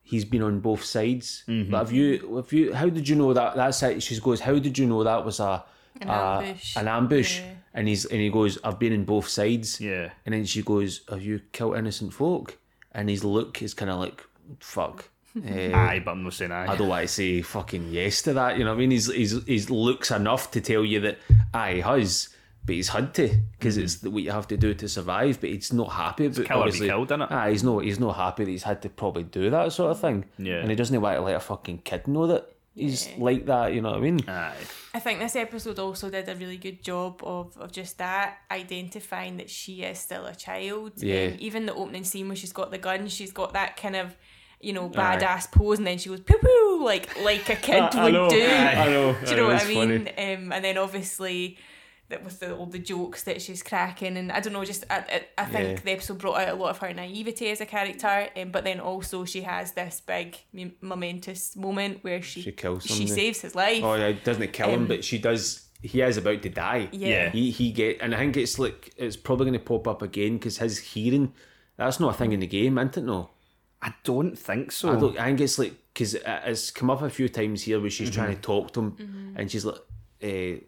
he's been on both sides. Mm-hmm. But have you have you how did you know that that side? She goes, how did you know that was a An a- ambush. An ambush, Yeah. and he's and he goes, I've been in both sides. Yeah. And then she goes, Have you killed innocent folk? And his look is kind of like, Fuck. [LAUGHS] Eh, Aye, but I'm not saying aye. I don't want to say fucking yes to that. You know what I mean? He's he's he's looks enough to tell you that aye, he has, but he's had to because it's what you have to do to survive. But he's not happy. But kill or be obviously, killed, innit? Aye, he's not he's not happy that he's had to probably do that sort of thing. Yeah. and he doesn't want to let a fucking kid know that he's like that. You know what I mean? Aye. I think this episode also did a really good job of, of just that, identifying that she is still a child. Yeah. Um, even the opening scene where she's got the gun, she's got that kind of, you know, Aye. badass pose, and then she goes poo poo, like like a kid [LAUGHS] I would know, do. I know. Do you know what I mean? Um, and then obviously that with the, all the jokes that she's cracking, and I don't know, just I, I, I think Yeah. the episode brought out a lot of her naivety as a character. Um, but then also she has this big m- momentous moment where she She kills she saves his life. Oh yeah, doesn't kill him, Um, but she does. He is about to die. Yeah. He he get, and I think it's like it's probably going to pop up again because his hearing. That's not a thing in the game, isn't it? No. I don't think so. I don't. I think it's like because it's come up a few times here where she's Mm-hmm. trying to talk to him, and she's like, uh,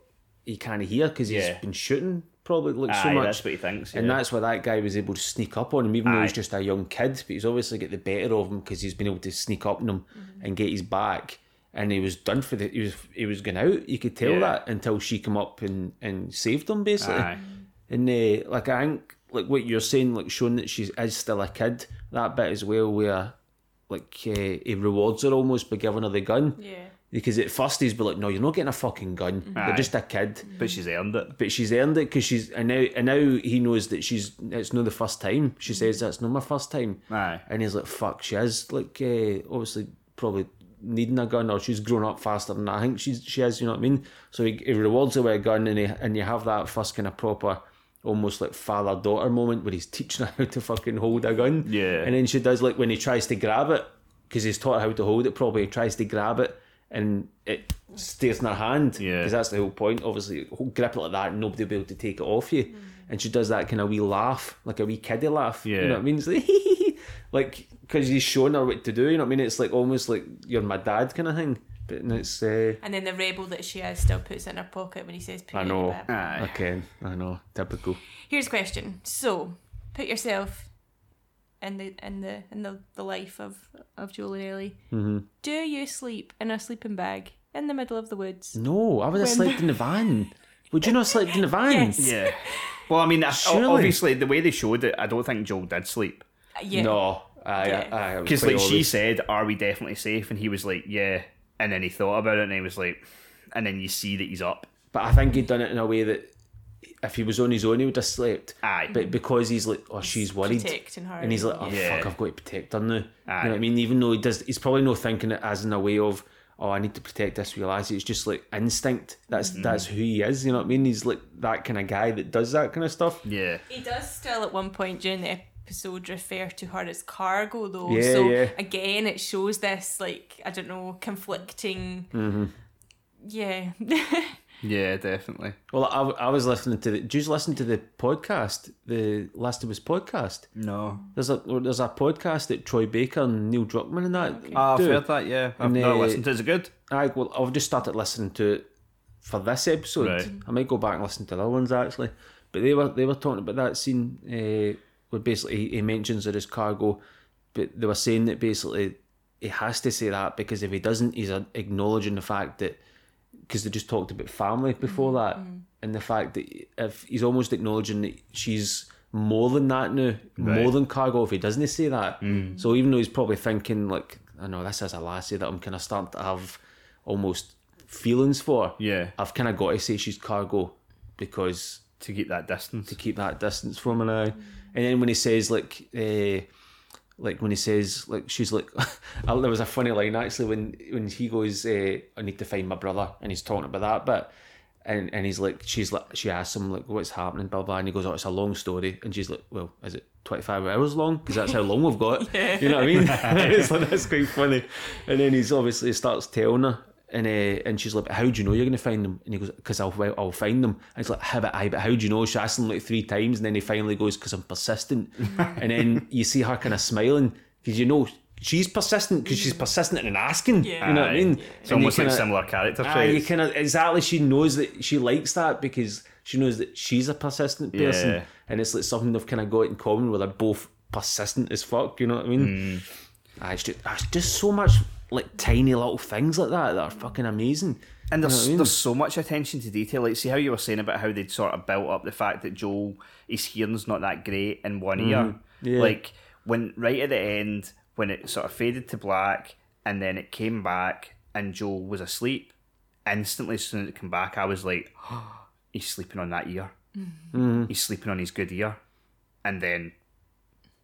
he can't hear because Yeah. he's been shooting probably like so Aye, much. that's what he thinks. And yeah. that's why that guy was able to sneak up on him, even though he's Aye. just a young kid. But he's obviously got the better of him because he's been able to sneak up on him and get his back. And he was done for the. He was he was going out. You could tell Yeah. that until she come up and and saved him basically. Aye. And uh, like I think like what you're saying, like showing that she is still a kid. That bit as well, where like uh, he rewards her almost by giving her the gun. Yeah. Because at first he's be like, no, you're not getting a fucking gun. Aye. You're just a kid But she's earned it. but she's earned it because she's and now and now he knows that she's it's not the first time. She says that's not my first time, Aye. and he's like, "Fuck, she is like uh, obviously probably needing a gun or she's grown up faster than I think she's she is." You know what I mean? So he, he rewards her with a gun, and he, and you have that first kind of proper. Almost like father daughter moment where he's teaching her [LAUGHS] how to fucking hold a gun. Yeah. And then she does like when he tries to grab it, because he's taught her how to hold it probably, he tries to grab it and it stays in her hand. Yeah. Because that's the whole point. Obviously, grip it like that and nobody will be able to take it off you. And she does that kind of wee laugh, like a wee kiddie laugh. Yeah. You know what I mean? It's like, [LAUGHS] like, because he's showing her what to do. You know what I mean? It's like almost like you're my dad kind of thing. But and it's, uh, And then the rebel that she is still puts it in her pocket when he says, I know. Aye. Okay, I know. Typical. Here's a question. So, put yourself in the in the in the, the life of of Joel and Ellie. Mm-hmm. Do you sleep in a sleeping bag in the middle of the woods? No, I would have When- slept in the van. Would you not sleep in the [LAUGHS] van? Yes. Yeah. Well, I mean, Surely. obviously, the way they showed it, I don't think Joel did sleep. Yeah. No. I, Yeah. I, I, Because, like, she said, Are we definitely safe? And he was like, Yeah. And then he thought about it and he was like, And then you see that he's up. But I think he'd done it in a way that if he was on his own, he would have slept. Aye. But because he's like, oh, she's worried. Protecting her. And he's like, oh, Yeah. fuck, I've got to protect her now. You know what I mean? Even though he does, he's probably not thinking it as in a way of, oh, I need to protect this wee lassie. It's just like instinct. That's Mm-hmm. that's who he is. You know what I mean? He's like that kind of guy that does that kind of stuff. Yeah. He does still at one point during the episode refer to her as cargo though. Yeah, so yeah. again it shows this like I don't know, conflicting Mm-hmm. Yeah. [LAUGHS] Yeah, definitely. Well, I, I was listening to the. Did you listen to the podcast, the Last of Us podcast? No. There's a there's a podcast that Troy Baker and Neil Druckmann and that. Ah, I've do. heard that, yeah. I've And, not uh, listened to it. Is it good? I well, I've just started listening to it for this episode. Right. I might go back and listen to the other ones actually. But they were they were talking about that scene uh, where basically he, he mentions it as cargo, but they were saying that basically he has to say that because if he doesn't, he's uh, acknowledging the fact that because they just talked about family before mm-hmm. that, mm-hmm. and the fact that if he's almost acknowledging that she's more than that now, more than cargo. If he doesn't say that, mm. so even though he's probably thinking like, I know this is a lassie that I'm kind of starting to have almost feelings for. Yeah. I've kind of got to say she's cargo because To keep that distance. to keep that distance from her now. And then when he says like, uh, like when he says like she's like, [LAUGHS] there was a funny line actually when when he goes, uh, I need to find my brother, and he's talking about that but And, and he's like, she's like, she asks him like, what's happening, blah blah, and he goes, oh, it's a long story, and she's like, well, is it twenty five hours long? Because that's how long we've got. [LAUGHS] yeah. You know what I mean? [LAUGHS] it's like that's quite funny. And then he's obviously starts telling her, and uh, and she's like, how do you know you're going to find them? And he goes, because I'll I'll find them. And he's like, how about I? But how do you know? She asks him like three times, and then he finally goes, because I'm persistent. [LAUGHS] and then you see her kind of smiling because you know. She's persistent because she's persistent in asking. You know what I mean? It's And almost like kinda- similar character Ah, you kind of exactly. She knows that she likes that because she knows that she's a persistent person, Yeah. and it's like something they've kind of got in common where they're both persistent as fuck. You know what I mean? Mm. Ah, it's just, it's just so much like tiny little things like that that are fucking amazing. And You know there's I mean? there's so much attention to detail. Like, see how you were saying about how they'd sort of built up the fact that Joel his hearing's not that great in one ear. Mm-hmm. Yeah. Like when right at the end when it sort of faded to black and then it came back and Joel was asleep. Instantly, as soon as it came back, I was like, [GASPS] he's sleeping on that ear. Mm-hmm. He's sleeping on his good ear, and then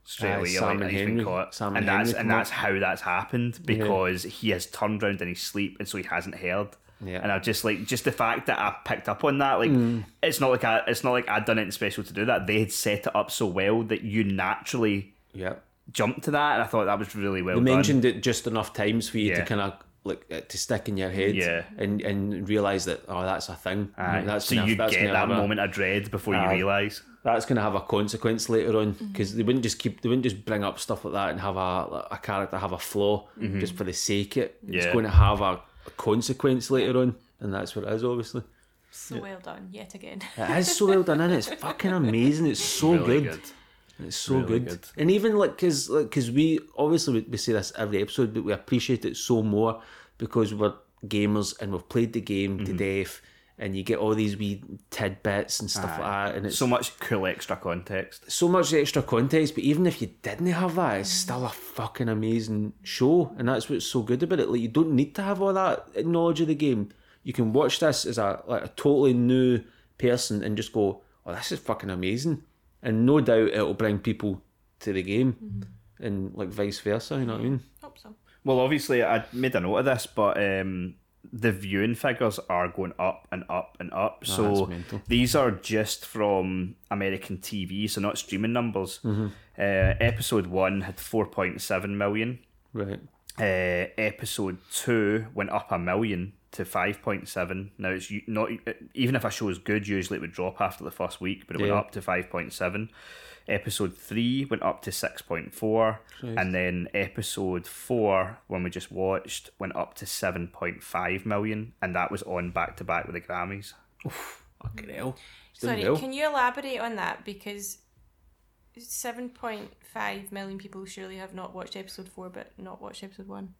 straight away Sam like, and he's Henry- been caught, Sam and and that's and that's how that's happened because he has turned around in his sleep, and so he hasn't heard. Yeah. And I just like just the fact that I picked up on that, like Mm. it's not like I it's not like I'd done anything special to do that. They had set it up so well that you naturally Yeah, jumped to that, and I thought that was really well done. mentioned it just enough times for you to kind of like to stick in your head, Yeah. and and realize that oh that's a thing. Aye. That's so gonna- you that's get that moment of dread before you realise. That's going to have a consequence later on Mm-hmm. because they wouldn't just keep they wouldn't just bring up stuff like that and have a a character have a flaw just for the sake of it. It's Mm-hmm. Going to have a, a consequence later on, and that's what it is. Obviously, So well done, yet again. it is so well done, and it's [LAUGHS] fucking amazing. It's so Really good. good. It's so Really good. good. and even like because like, cause we obviously we, we say this every episode, but we appreciate it so more because we're gamers and we've played the game Mm-hmm. to death, and you get all these wee tidbits and stuff like that, and it's So much cool extra context. so much extra context, but even if you didn't have that, it's still a fucking amazing show, and that's what's so good about it. Like you don't need to have all that knowledge of the game. You can watch this as a like a totally new person and just go, "Oh, this is fucking amazing," and no doubt it'll bring people to the game, and like vice versa. You know what I mean? Hope so. Well, obviously, I made a note of this, but um, the viewing figures are going up and up and up. so these are just from American TV, so not streaming numbers. Mm-hmm. Uh, episode one had 4.7 million. Right. Uh, episode two went up a million to 5.7. Now, it's not even if a show is good, usually it would drop after the first week, but it went up to 5.7. Episode three went up to 6.4. And then episode four, when we just watched, went up to 7.5 million. And that was on back to back with the Grammys. Fucking hell. Sorry, well. can you elaborate on that? Because 7.5 million people surely have not watched episode 4 but not watched episode 1.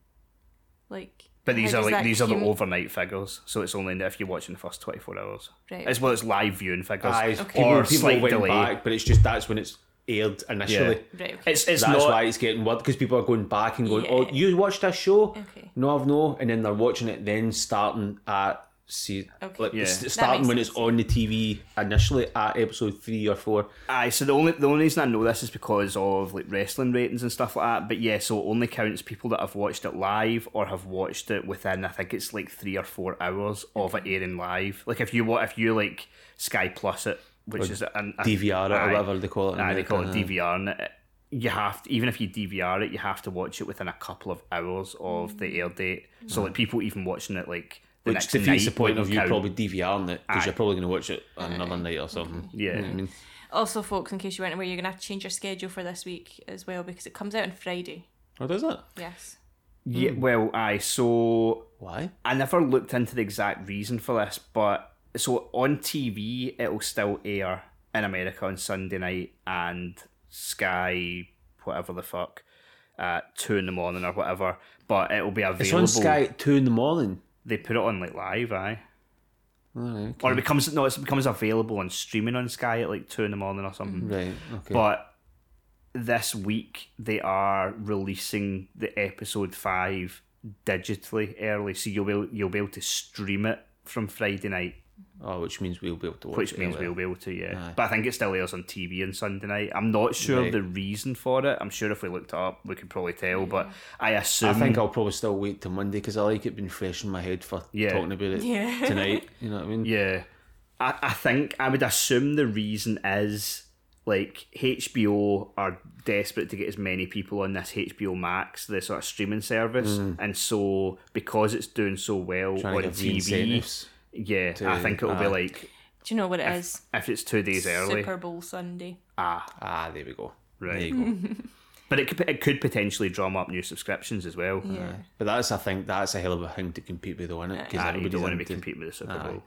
Like, But these are like that these are the overnight figures, so it's only if you're watching the first twenty four hours. Right. As well as live viewing figures, Aye, Okay. people, or people slight went delay. back, but it's just that's when it's aired initially. Right, okay. It's it's That's not why it's getting word because people are going back and going, oh, Yeah. "Oh, you watched this show? Okay. No, I've no." And then they're watching it, then starting at see, Okay. like Yeah. s- starting when it's on the TV initially at episode three or four. Aye, so the only the only reason I know this is because of like wrestling ratings and stuff like that. But yeah, so it only counts people that have watched it live or have watched it within I think it's like three or four hours of it airing live. Like if you wa if you like Sky Plus it, which is an a, DVR it or whatever they call it. in Aye, they call it America, DVR and it. You have to, even if you DVR it, you have to watch it within a couple of hours of the air date. So like people even watching it like the Which next defeats night the point of you count. probably DVRing it because you're probably going to watch it another night or something. Yeah. You know I mean, Also, folks, in case you weren't aware, you're going to have to change your schedule for this week as well because it comes out on Friday. oh, does it? Yes. Yeah, hmm. well, aye. So Why? I never looked into the exact reason for this, but so on TV it'll still air in America on Sunday night and Sky, whatever the fuck, at two in the morning or whatever. But it'll be available. It's on Sky at two in the morning. They put it on like live, aye. Alright, Or it becomes no, it becomes available on streaming on Sky at like two in the morning or something. Right. Okay. But this week they are releasing the episode five digitally early, so you'll be you'll be able to stream it from Friday night, oh, which means we'll be able to watch which it means earlier. we'll be able to, yeah. Aye. But I think it still airs on TV on Sunday night. I'm not sure Right. of the reason for it. I'm sure if we looked it up, we could probably tell. But I assume I think I'll probably still wait till Monday because I like it being fresh in my head for Yeah. talking about it Yeah. [LAUGHS] tonight. You know what I mean? yeah. I, I think I would assume the reason is like HBO are desperate to get as many people on this HBO Max, the sort of streaming service, and so because it's doing so well Mm. Trying on to give the TV, incentives. Yeah, to- I think it'll be like Do you know what it is? if it's two days early, Super Bowl Sunday. ah, Ah, there we go. Right. There you go. [LAUGHS] but it could it could potentially drum up new subscriptions as well. Yeah. But that's I think that's a hell of a thing to compete with, though, isn't it? Ah, you don't want to be competing with the Super Aye. Bowl.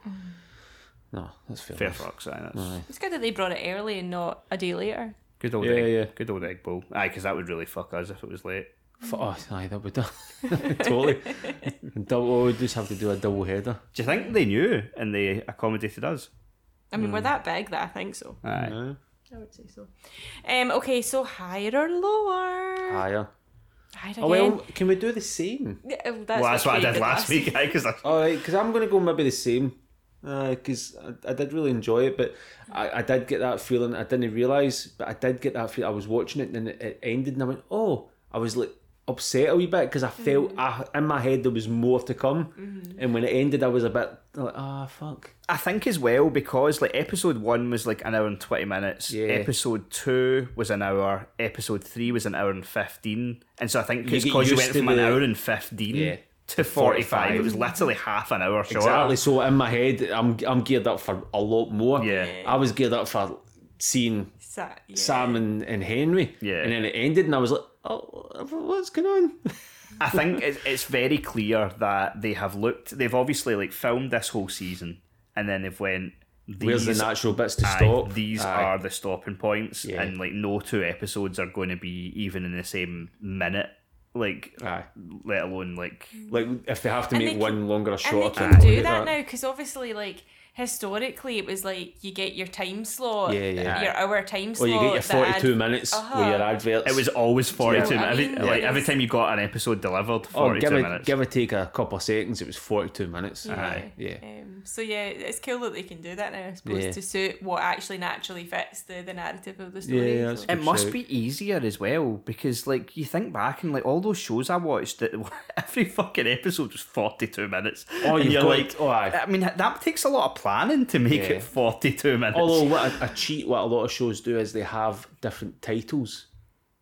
No, that's fair. Fair enough. fucks, aye, that's It's good that they brought it early and not a day later. good old Yeah, egg, yeah. good old egg bowl. Aye, because that would really fuck us if it was late. F- Oh, aye, that would do. [LAUGHS] totally. [LAUGHS] double, we just have to do a double header. Do you think they knew and they accommodated us? I mean, we're that big that I think so. Aye. No. I would say so. Um. Okay, so higher or lower? Higher. Higher again. Oh well, can we do the same? Yeah, oh, that's, well, that's what I did last week, because [LAUGHS] All right, because I'm going to go maybe the same. Because I, I did really enjoy it, but I, I did get that feeling. I didn't realise, but I did get that feeling. I was watching it and it, it ended, and I went, "Oh!" I was like upset a wee bit because I felt I, in my head there was more to come, and when it ended, I was a bit like, "Ah, fuck." I think as well because like episode one was like an hour and twenty minutes. Yeah. Episode two was an hour. Episode three was an hour and fifteen. And so I think You it's get because you used went to from an hour and fifteen Yeah. to forty five. 45. It was literally half an hour shorter. Exactly. So in my head, I'm I'm geared up for a lot more. Yeah. I was geared up for seeing Sa- yeah. Sam and, and Henry. Yeah. And then it ended, and I was like, "Oh, what's going on?" I think [LAUGHS] it's, it's very clear that they have looked. They've obviously like filmed this whole season, and then they've went. These, Where's the natural bits to aye, stop? These Aye. are the stopping points, Yeah. and like no two episodes are going to be even in the same minute. Like, Aye. let alone like Like if they have to And make they one can- longer or And they shorter, can do get that, now because obviously, like historically, it was like you get your time slot, Yeah, yeah. your hour time slot. Or you get your forty-two ad- minutes Uh-huh. with your adverts. It was always forty-two. Yeah. minutes. I Every, mean, like it every time you got an episode delivered, Oh, forty-two give, it, minutes. give or take a couple of seconds, it was 42 minutes. Yeah. Yeah. Um, so yeah, it's cool that they can do that now, I suppose, Yeah. to suit what actually naturally fits the, the narrative of the Yeah, story. that's so. good. it must shout. be easier as well because, like, you think back and like all those shows I watched, that [LAUGHS] every fucking episode was forty-two minutes. Oh, you've you're got- like, oh, aye. I mean, that takes a lot of planning to make Yeah. it forty-two minutes. Although what a, a cheat, what a lot of shows do is they have different titles.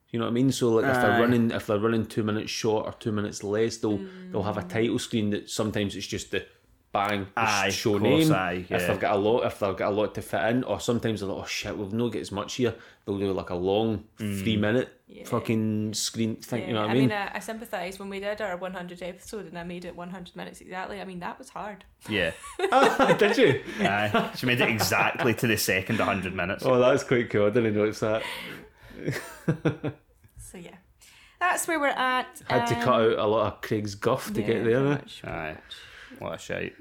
You know what I mean? So like if they're running, if they're running two minutes short or two minutes less, they'll they'll Mm. have a title screen that sometimes it's just the bang Aye, show course, name. aye, yeah. If they've got a lot, if they've got a lot to fit in, or sometimes they're like, oh shit, we've not get as much here. They'll do like a long three minute Yeah. fucking screen thing. Yeah, you know what I mean? I mean? mean, I, I sympathise when we did our 100 episode and I made it 100 minutes exactly. I mean, that was hard. yeah, [LAUGHS] [LAUGHS] Did you? aye. she made it exactly to the second hundred minutes. Oh, that's quite cool. I didn't notice that. [LAUGHS] So yeah, that's where we're at. Had to um, cut out a lot of Craig's guff to yeah, get there. much. Aye, what a shite.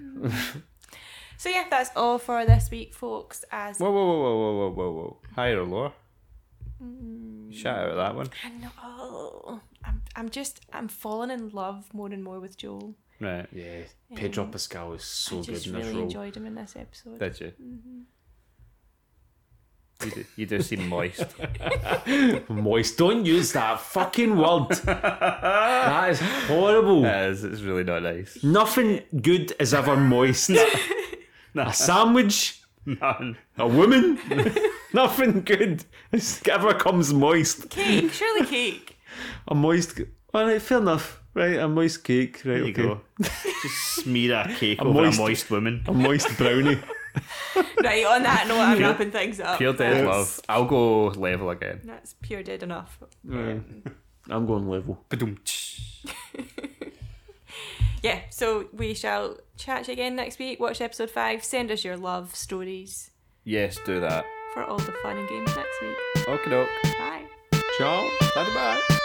So yeah, that's all for this week, folks. As Whoa, whoa, whoa, whoa, whoa, whoa, whoa, whoa. Higher or lower? Mm. Shout out that one. I know, I'm, I'm just, I'm falling in love more and more with Joel. Right. Yeah, Pedro Pascal was so I good in this really role. enjoyed him in this episode. Did you? Mm-hmm. You do, you do seem moist. [LAUGHS] Moist. Don't use that fucking word. that is horrible. [LAUGHS] it is, it's really not nice. Nothing good is ever moist. [LAUGHS] A sandwich, None. a woman, [LAUGHS] nothing good is- ever comes moist. Cake, surely [LAUGHS] cake. A moist. All right, fair enough. Right, a moist cake. Right, There you okay. go. Just smear a [LAUGHS] cake A over moist- a moist woman. A moist brownie. Right, on that note, I'm wrapping things up. Pure dead That's- love. I'll go level again. That's pure dead enough. Um, I'm going level. Yeah, so we shall chat again next week. Watch episode five. Send us your love stories Yes, do that. For all the fun and games next week. Okie doke. Bye. Ciao. Bye bye.